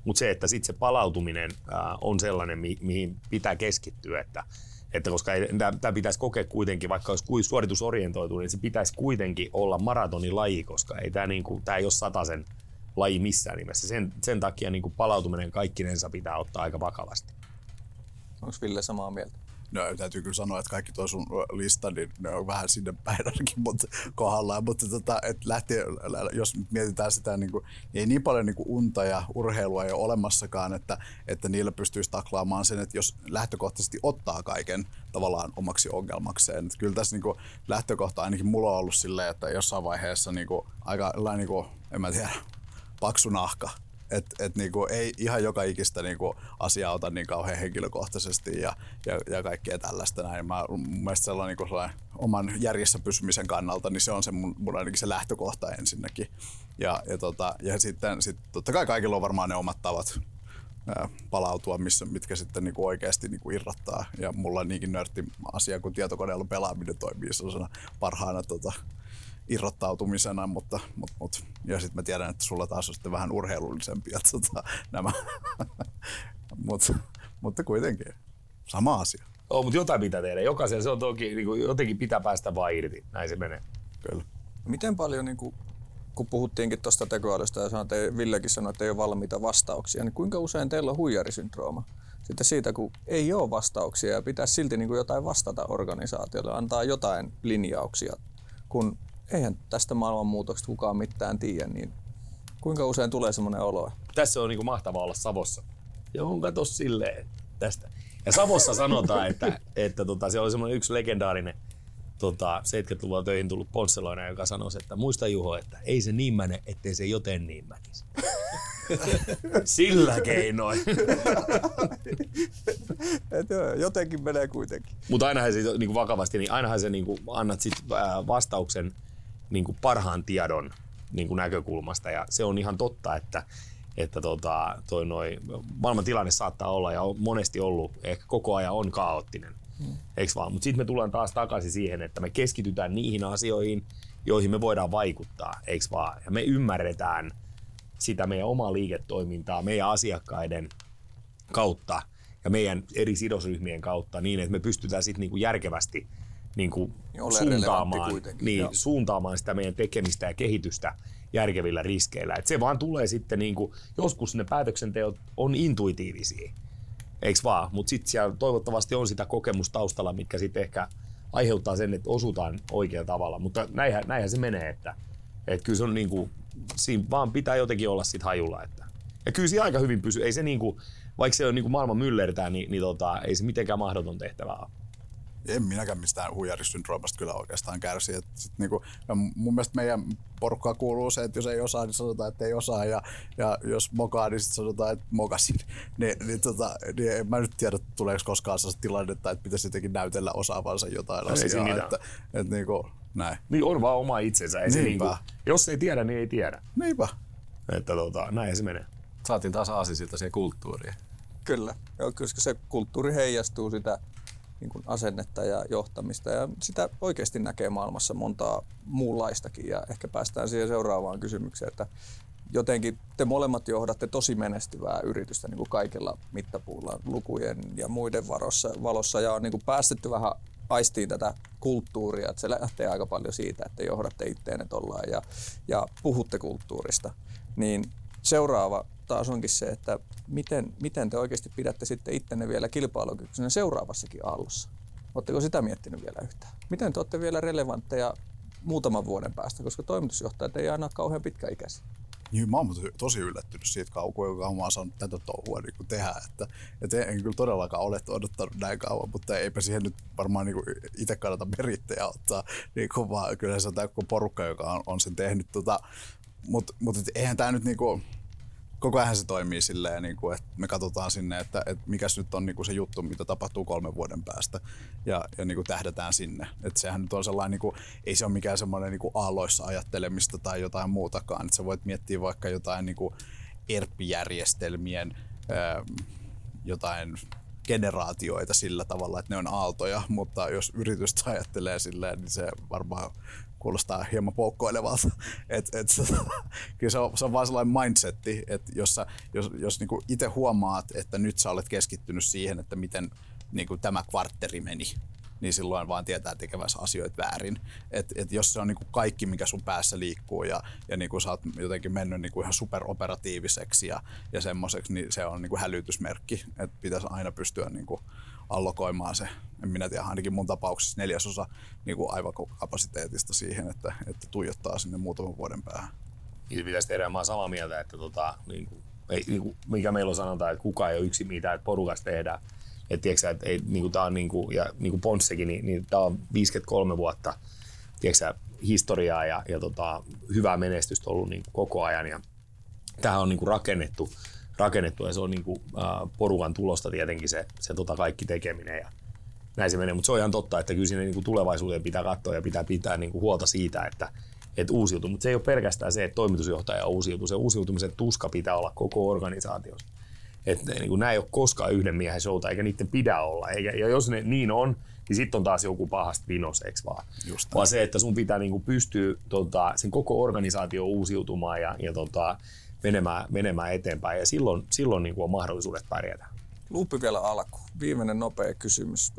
Mutta se, että sitten se palautuminen ää, on sellainen, mi- mihin pitää keskittyä, että, että koska tämä pitäisi kokea kuitenkin, vaikka olisi kuin suoritusorientoitu, niin se pitäisi kuitenkin olla maratonin laji, koska ei tämä niinku, ei ole sataisen laji missään nimessä. Sen, sen takia niinku palautuminen kaikkinensa pitää ottaa aika vakavasti. Onko Ville samaa mieltä? No täytyy kyllä sanoa, että kaikki tuo sun lista, niin ne on vähän sinne päin ainakin mutta kohdallaan. Mutta tota, et lähti, jos mietitään sitä, niin, kuin, niin ei niin paljon niin kuin unta ja urheilua ei ole olemassakaan, että, että niillä pystyisi taklaamaan sen, että jos lähtökohtaisesti ottaa kaiken tavallaan omaksi ongelmakseen. Että kyllä tässä niin kuin, lähtökohta ainakin mulla on ollut silleen, että jossain vaiheessa niin kuin, aika, niin kuin, en mä tiedä, paksu nahka että et niinku, ei ihan joka ikistä niinku, asiaa ota niin kauhean henkilökohtaisesti ja, ja, ja kaikkea tällaista näin. Mä, mun mielestä sellainen, niinku, sellainen oman järjessä pysymisen kannalta, niin se on se mun, mun ainakin se lähtökohta ensinnäkin. Ja, ja, tota, ja sitten sit, totta kai kaikilla on varmaan ne omat tavat palautua, missä, mitkä sitten niin kuin oikeasti niin kuin irrottaa. Ja mulla niinkin nörtti asia kuin tietokoneella pelaaminen toimii sellaisena parhaana tota, irrottautumisena, mutta, mutta, mutta ja sitten mä tiedän, että sulla taas on sitten vähän urheilullisempia tota, nämä, mutta, mutta kuitenkin sama asia. Oh, mutta jotain pitää tehdä. Jokaisen se on toki, niin kuin, jotenkin pitää päästä vaan irti. Näin se menee. Kyllä. Miten paljon, niin kuin, kun puhuttiinkin tuosta tekoälystä ja sanoit, että Villekin sanoi, että ei ole valmiita vastauksia, niin kuinka usein teillä on huijarisyndrooma? Sitten siitä, kun ei ole vastauksia ja pitäisi silti niin kuin jotain vastata organisaatiolle, antaa jotain linjauksia, kun eihän tästä maailmanmuutoksesta kukaan mitään tiedä, niin kuinka usein tulee semmoinen olo? Tässä on niin kuin mahtavaa olla Savossa. Joo, kato silleen tästä. Ja Savossa sanotaan, että, että tota, se oli semmoinen yksi legendaarinen tota, 70-luvulla töihin tullut Ponsseloinen, joka sanoi, että muista Juho, että ei se niin mene, ettei se joten niin menisi. Sillä keinoin. Et joo, jotenkin menee kuitenkin. Mutta ainahan se niin vakavasti, niin ainahan se niin annat sit, vastauksen niin kuin parhaan tiedon niin kuin näkökulmasta. Ja se on ihan totta, että, että tota, toi noi, maailman tilanne saattaa olla ja on monesti ollut, ehkä koko ajan on kaoottinen. Hmm. Eikö vaan? Mutta sitten me tullaan taas takaisin siihen, että me keskitytään niihin asioihin, joihin me voidaan vaikuttaa, eikö vaan? Ja me ymmärretään sitä meidän omaa liiketoimintaa, meidän asiakkaiden kautta ja meidän eri sidosryhmien kautta niin, että me pystytään sitten niinku järkevästi niinku Ole suuntaamaan, relevantti kuitenkin, niin, joo. suuntaamaan sitä meidän tekemistä ja kehitystä järkevillä riskeillä. Et se vaan tulee sitten, niinku, joskus ne päätöksenteot on intuitiivisia, eikö vaan? Mutta sitten siellä toivottavasti on sitä kokemusta taustalla, mitkä sitten ehkä aiheuttaa sen, että osutaan oikealla tavalla. Mutta näinhän, näinhän se menee, että, että kyllä se on niinku, siinä vaan pitää jotenkin olla sit hajulla. Että. Ja kyllä siinä aika hyvin pysyy. Ei se niinku, vaikka se on niinku maailman myllertää, niin, niin tota, ei se mitenkään mahdoton tehtävä ole. En minäkään mistään huijarisyndroomasta kyllä oikeastaan kärsi. Et sit niinku, ja mun mielestä meidän porukkaa kuuluu se, että jos ei osaa, niin sanotaan, että ei osaa. Ja, ja jos mokaa, niin sitten sanotaan, että mokasin. Ni, niin, tota, niin en mä nyt tiedä, tuleeko koskaan sellaista tilannetta, että pitäisi jotenkin näytellä osaavansa jotain Ei siinä asiaa. mitään. Että, että niinku, näin. Niin on vaan oma itsensä. Ei se niinku, jos ei tiedä, niin ei tiedä. Niinpä. Että tota, näin se menee. Saatiin taas aasisilta siihen kulttuuriin. Kyllä. Joo, koska se kulttuuri heijastuu sitä niin kuin asennetta ja johtamista. Ja sitä oikeasti näkee maailmassa montaa muunlaistakin. Ja ehkä päästään siihen seuraavaan kysymykseen, että jotenkin te molemmat johdatte tosi menestyvää yritystä niin kuin kaikilla mittapuulla lukujen ja muiden varossa, valossa. Ja on niin kuin päästetty vähän aistiin tätä kulttuuria, että se lähtee aika paljon siitä, että johdatte itteenne tollaan ja, ja puhutte kulttuurista. Niin seuraava taas onkin se, että miten, miten te oikeasti pidätte sitten ittenne vielä kilpailukykyisenä seuraavassakin aallossa. Oletteko sitä miettinyt vielä yhtään? Miten te olette vielä relevantteja muutaman vuoden päästä, koska toimitusjohtajat ei aina ole kauhean pitkäikäisiä. Niin, mä oon tosi yllättynyt siitä kauan, joka mä oon saanut tätä touhua niin tehdä. Että, että en kyllä todellakaan ole odottanut näin kauan, mutta eipä siihen nyt varmaan niin itse kannata merittejä ottaa. Niin kuin, vaan kyllä se on tämä porukka, joka on, on sen tehnyt. Tota, mutta et eihän tämä nyt niinku, koko ajan se toimii silleen, niin kuin, että me katsotaan sinne, että, että mikäs nyt on niin kuin se juttu, mitä tapahtuu kolmen vuoden päästä ja, ja niin kuin tähdätään sinne. Että sehän nyt on sellainen, niin kuin, ei se ole mikään semmoinen niin kuin aalloissa ajattelemista tai jotain muutakaan. Että sä voit miettiä vaikka jotain niin kuin ERP-järjestelmien ää, jotain generaatioita sillä tavalla, että ne on aaltoja, mutta jos yritystä ajattelee silleen, niin se varmaan kuulostaa hieman poukkoilevalta. Et, et, kyllä se on, se on vaan sellainen mindsetti, että jos, sä, jos, jos niinku itse huomaat, että nyt sä olet keskittynyt siihen, että miten niinku tämä kvartteri meni, niin silloin vaan tietää tekevänsä asioita väärin. Et, et jos se on niinku kaikki, mikä sun päässä liikkuu ja, ja niinku sä oot jotenkin mennyt niinku ihan superoperatiiviseksi ja, ja semmoiseksi, niin se on niinku hälytysmerkki. Että pitäisi aina pystyä niinku allokoimaan se, en minä tiedä, ainakin mun tapauksessa neljäsosa niinku aivokapasiteetista siihen, että, että tuijottaa sinne muutaman vuoden päähän. Niin pitäisi tehdä, mä samaa mieltä, että tota, niin kuin, ei, niin kuin, mikä meillä on sanotaan, että kukaan ei ole yksin mitään, että porukasta tehdään. Että tiedätkö, että ei, niin kuin, tää on niin kuin, ja niin kuin Ponssekin, niin, niin tämä on 53 vuotta tiedätkö, historiaa ja, ja tota, hyvää menestystä ollut niin kuin koko ajan. Ja tähän on niin kuin rakennettu, rakennettu ja se on niin kuin, äh, porukan tulosta tietenkin se, se tota kaikki tekeminen. Ja näin se menee, mutta se on ihan totta, että kyllä sinne niin kuin tulevaisuuteen pitää katsoa ja pitää pitää niin kuin huolta siitä, että, että uusiutuu. Mutta se ei ole pelkästään se, että toimitusjohtaja uusiutuu. Se uusiutumisen tuska pitää olla koko organisaatiossa. että niin kuin, nämä ei ole koskaan yhden miehen showta, eikä niiden pidä olla. Eikä, ja jos ne niin on, niin sitten on taas joku pahasti vinos, eikö vaan? Just vaan se, että sun pitää niin kuin pystyä tota, sen koko organisaatio uusiutumaan ja, ja tota, menemään, menemään eteenpäin. Ja silloin, silloin niin kuin on mahdollisuudet pärjätä. Luuppi vielä alku. Viimeinen nopea kysymys.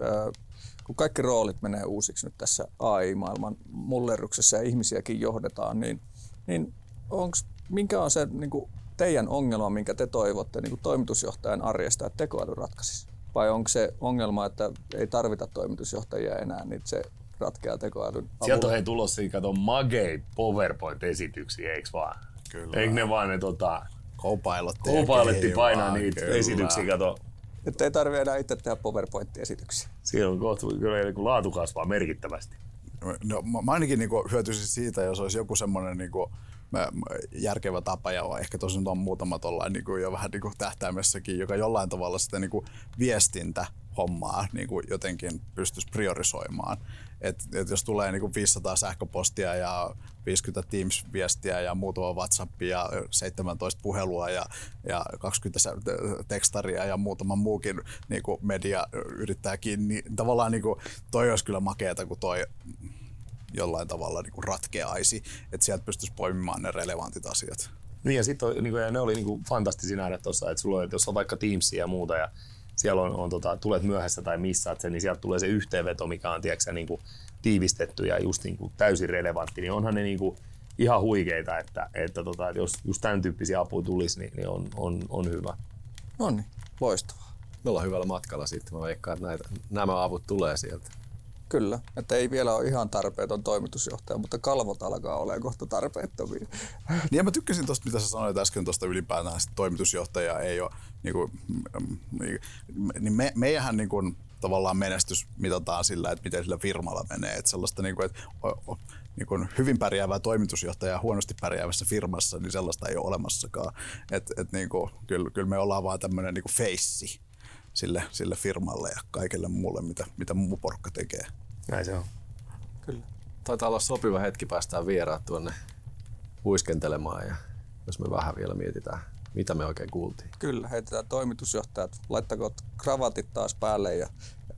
Kun kaikki roolit menee uusiksi nyt tässä AI-maailman mullerruksessa ja ihmisiäkin johdetaan, niin, niin onks, minkä on se niin kuin teidän ongelma, minkä te toivotte niin kuin toimitusjohtajan arjesta, että tekoäly ratkaisisi? Vai onko se ongelma, että ei tarvita toimitusjohtajia enää, niin se ratkeaa tekoälyn avulla? Sieltä on hei tulossa, kato, magei PowerPoint-esityksiä, eikö vaan? Kyllä. Eikö ne vaan ne tota, Copilot Copilotti painaa vaan, niitä kyllä. esityksiä, kato. Että ei tarvitse enää itse tehdä PowerPoint-esityksiä. Siellä on kohta, kyllä niin kuin laatu kasvaa merkittävästi. No, mä mä ainakin niinku hyötyisin siitä, jos olisi joku semmoinen niinku, mä- mä- järkevä tapa, ja ehkä tosin on muutama tollain niinku, jo vähän niinku tähtäimessäkin, joka jollain tavalla sitä niinku viestintä hommaa niinku jotenkin pystyisi priorisoimaan. Et, et jos tulee niinku 500 sähköpostia ja 50 Teams-viestiä ja muutama WhatsApp ja 17 puhelua ja, ja 20 sä- tekstaria ja muutama muukin niinku media yrittää kiinni, niin tavallaan niinku, toi olisi kyllä makeata, kun toi jollain tavalla niin kuin ratkeaisi, että sieltä pystyisi poimimaan ne relevantit asiat. Niin ja sitten niin kuin, ja ne oli niin kuin fantastisia nähdä tuossa, että sulla on, että jos on vaikka Teamsia ja muuta ja siellä on, on tota, tulet myöhässä tai missaat sen, niin sieltä tulee se yhteenveto, mikä on tiedätkö, niin kuin, tiivistetty ja just niin kuin, täysin relevantti, niin onhan ne niin kuin, ihan huikeita, että, että, tota, että jos just tämän tyyppisiä apuja tulisi, niin, niin on, on, on hyvä. No niin, loistavaa. Me ollaan hyvällä matkalla sitten. Mä veikkaan, että näitä, nämä avut tulee sieltä. Kyllä, että ei vielä ole ihan tarpeeton toimitusjohtaja, mutta kalvot alkaa olemaan kohta tarpeettomia. Niin ja mä tykkäsin tuosta, mitä sä sanoit äsken tuosta ylipäätään, että toimitusjohtaja ei ole, niin kuin, niin me, meidänhän niin kuin, tavallaan menestys mitataan sillä, että miten sillä firmalla menee. Että sellaista, niin kuin, että niin kuin hyvin pärjäävää toimitusjohtajaa huonosti pärjäävässä firmassa, niin sellaista ei ole olemassakaan. Et, et, niin kuin, kyllä, kyllä me ollaan vaan tämmöinen niin feissi sille, sille firmalle ja kaikelle muulle, mitä, mitä muu porukka tekee. Näin se on. Kyllä. Taitaa olla sopiva hetki päästään vieraat tuonne huiskentelemaan ja jos me vähän vielä mietitään, mitä me oikein kuultiin. Kyllä, heitetään toimitusjohtajat, laittakoot kravatit taas päälle ja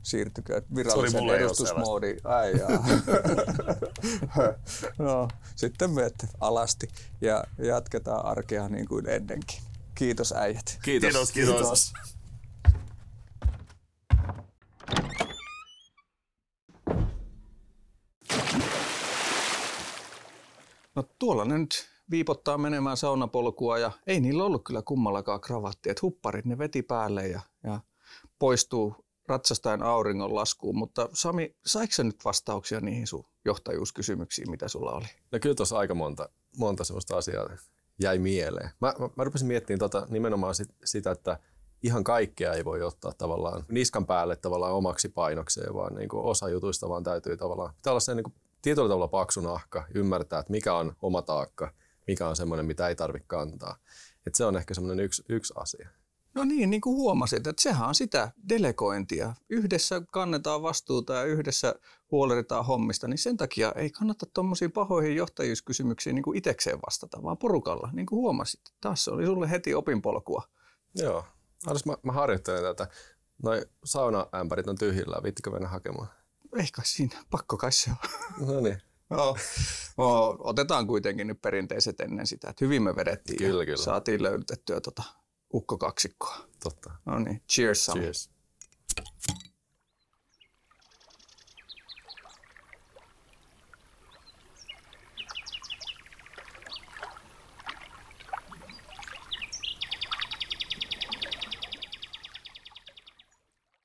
siirtykö virallisen edustusmoodiin. Ai jaa. no, sitten menette alasti ja jatketaan arkea niin kuin ennenkin. Kiitos äijät. Kiitos. Kiitos, kiitos. Kiitos. No tuolla ne nyt viipottaa menemään saunapolkua ja ei niillä ollut kyllä kummallakaan kravatti. Et hupparit ne veti päälle ja, ja poistuu ratsastajan auringon laskuun. Mutta Sami, saiko sä nyt vastauksia niihin sun johtajuuskysymyksiin, mitä sulla oli? No kyllä tuossa aika monta, monta sellaista asiaa jäi mieleen. Mä, mä, mä rupesin miettimään tota, nimenomaan sit, sitä, että ihan kaikkea ei voi ottaa tavallaan niskan päälle tavallaan omaksi painokseen, vaan niin kuin osa jutuista vaan täytyy tavallaan, pitää olla se niin kuin tietyllä tavalla paksu nahka, ymmärtää, että mikä on oma taakka, mikä on semmoinen, mitä ei tarvitse kantaa. Et se on ehkä semmoinen yksi, yksi asia. No niin, niin kuin huomasit, että sehän on sitä delegointia. Yhdessä kannetaan vastuuta ja yhdessä huolehditaan hommista, niin sen takia ei kannata tuommoisiin pahoihin johtajuuskysymyksiin niin kuin itekseen vastata, vaan porukalla, niin kuin huomasit. Taas se oli sulle heti opinpolkua. Joo. Alas mä, mä harjoittelen tätä. Noi saunaämpärit on tyhjillä, viittikö mennä hakemaan? Ei kai siinä, pakko kai se on. No niin. No, no, otetaan kuitenkin nyt perinteiset ennen sitä, että hyvin me vedettiin Kyllä, kyllä. saatiin löydytettyä tota ukkokaksikkoa. Totta. No niin, cheers Sami. Cheers.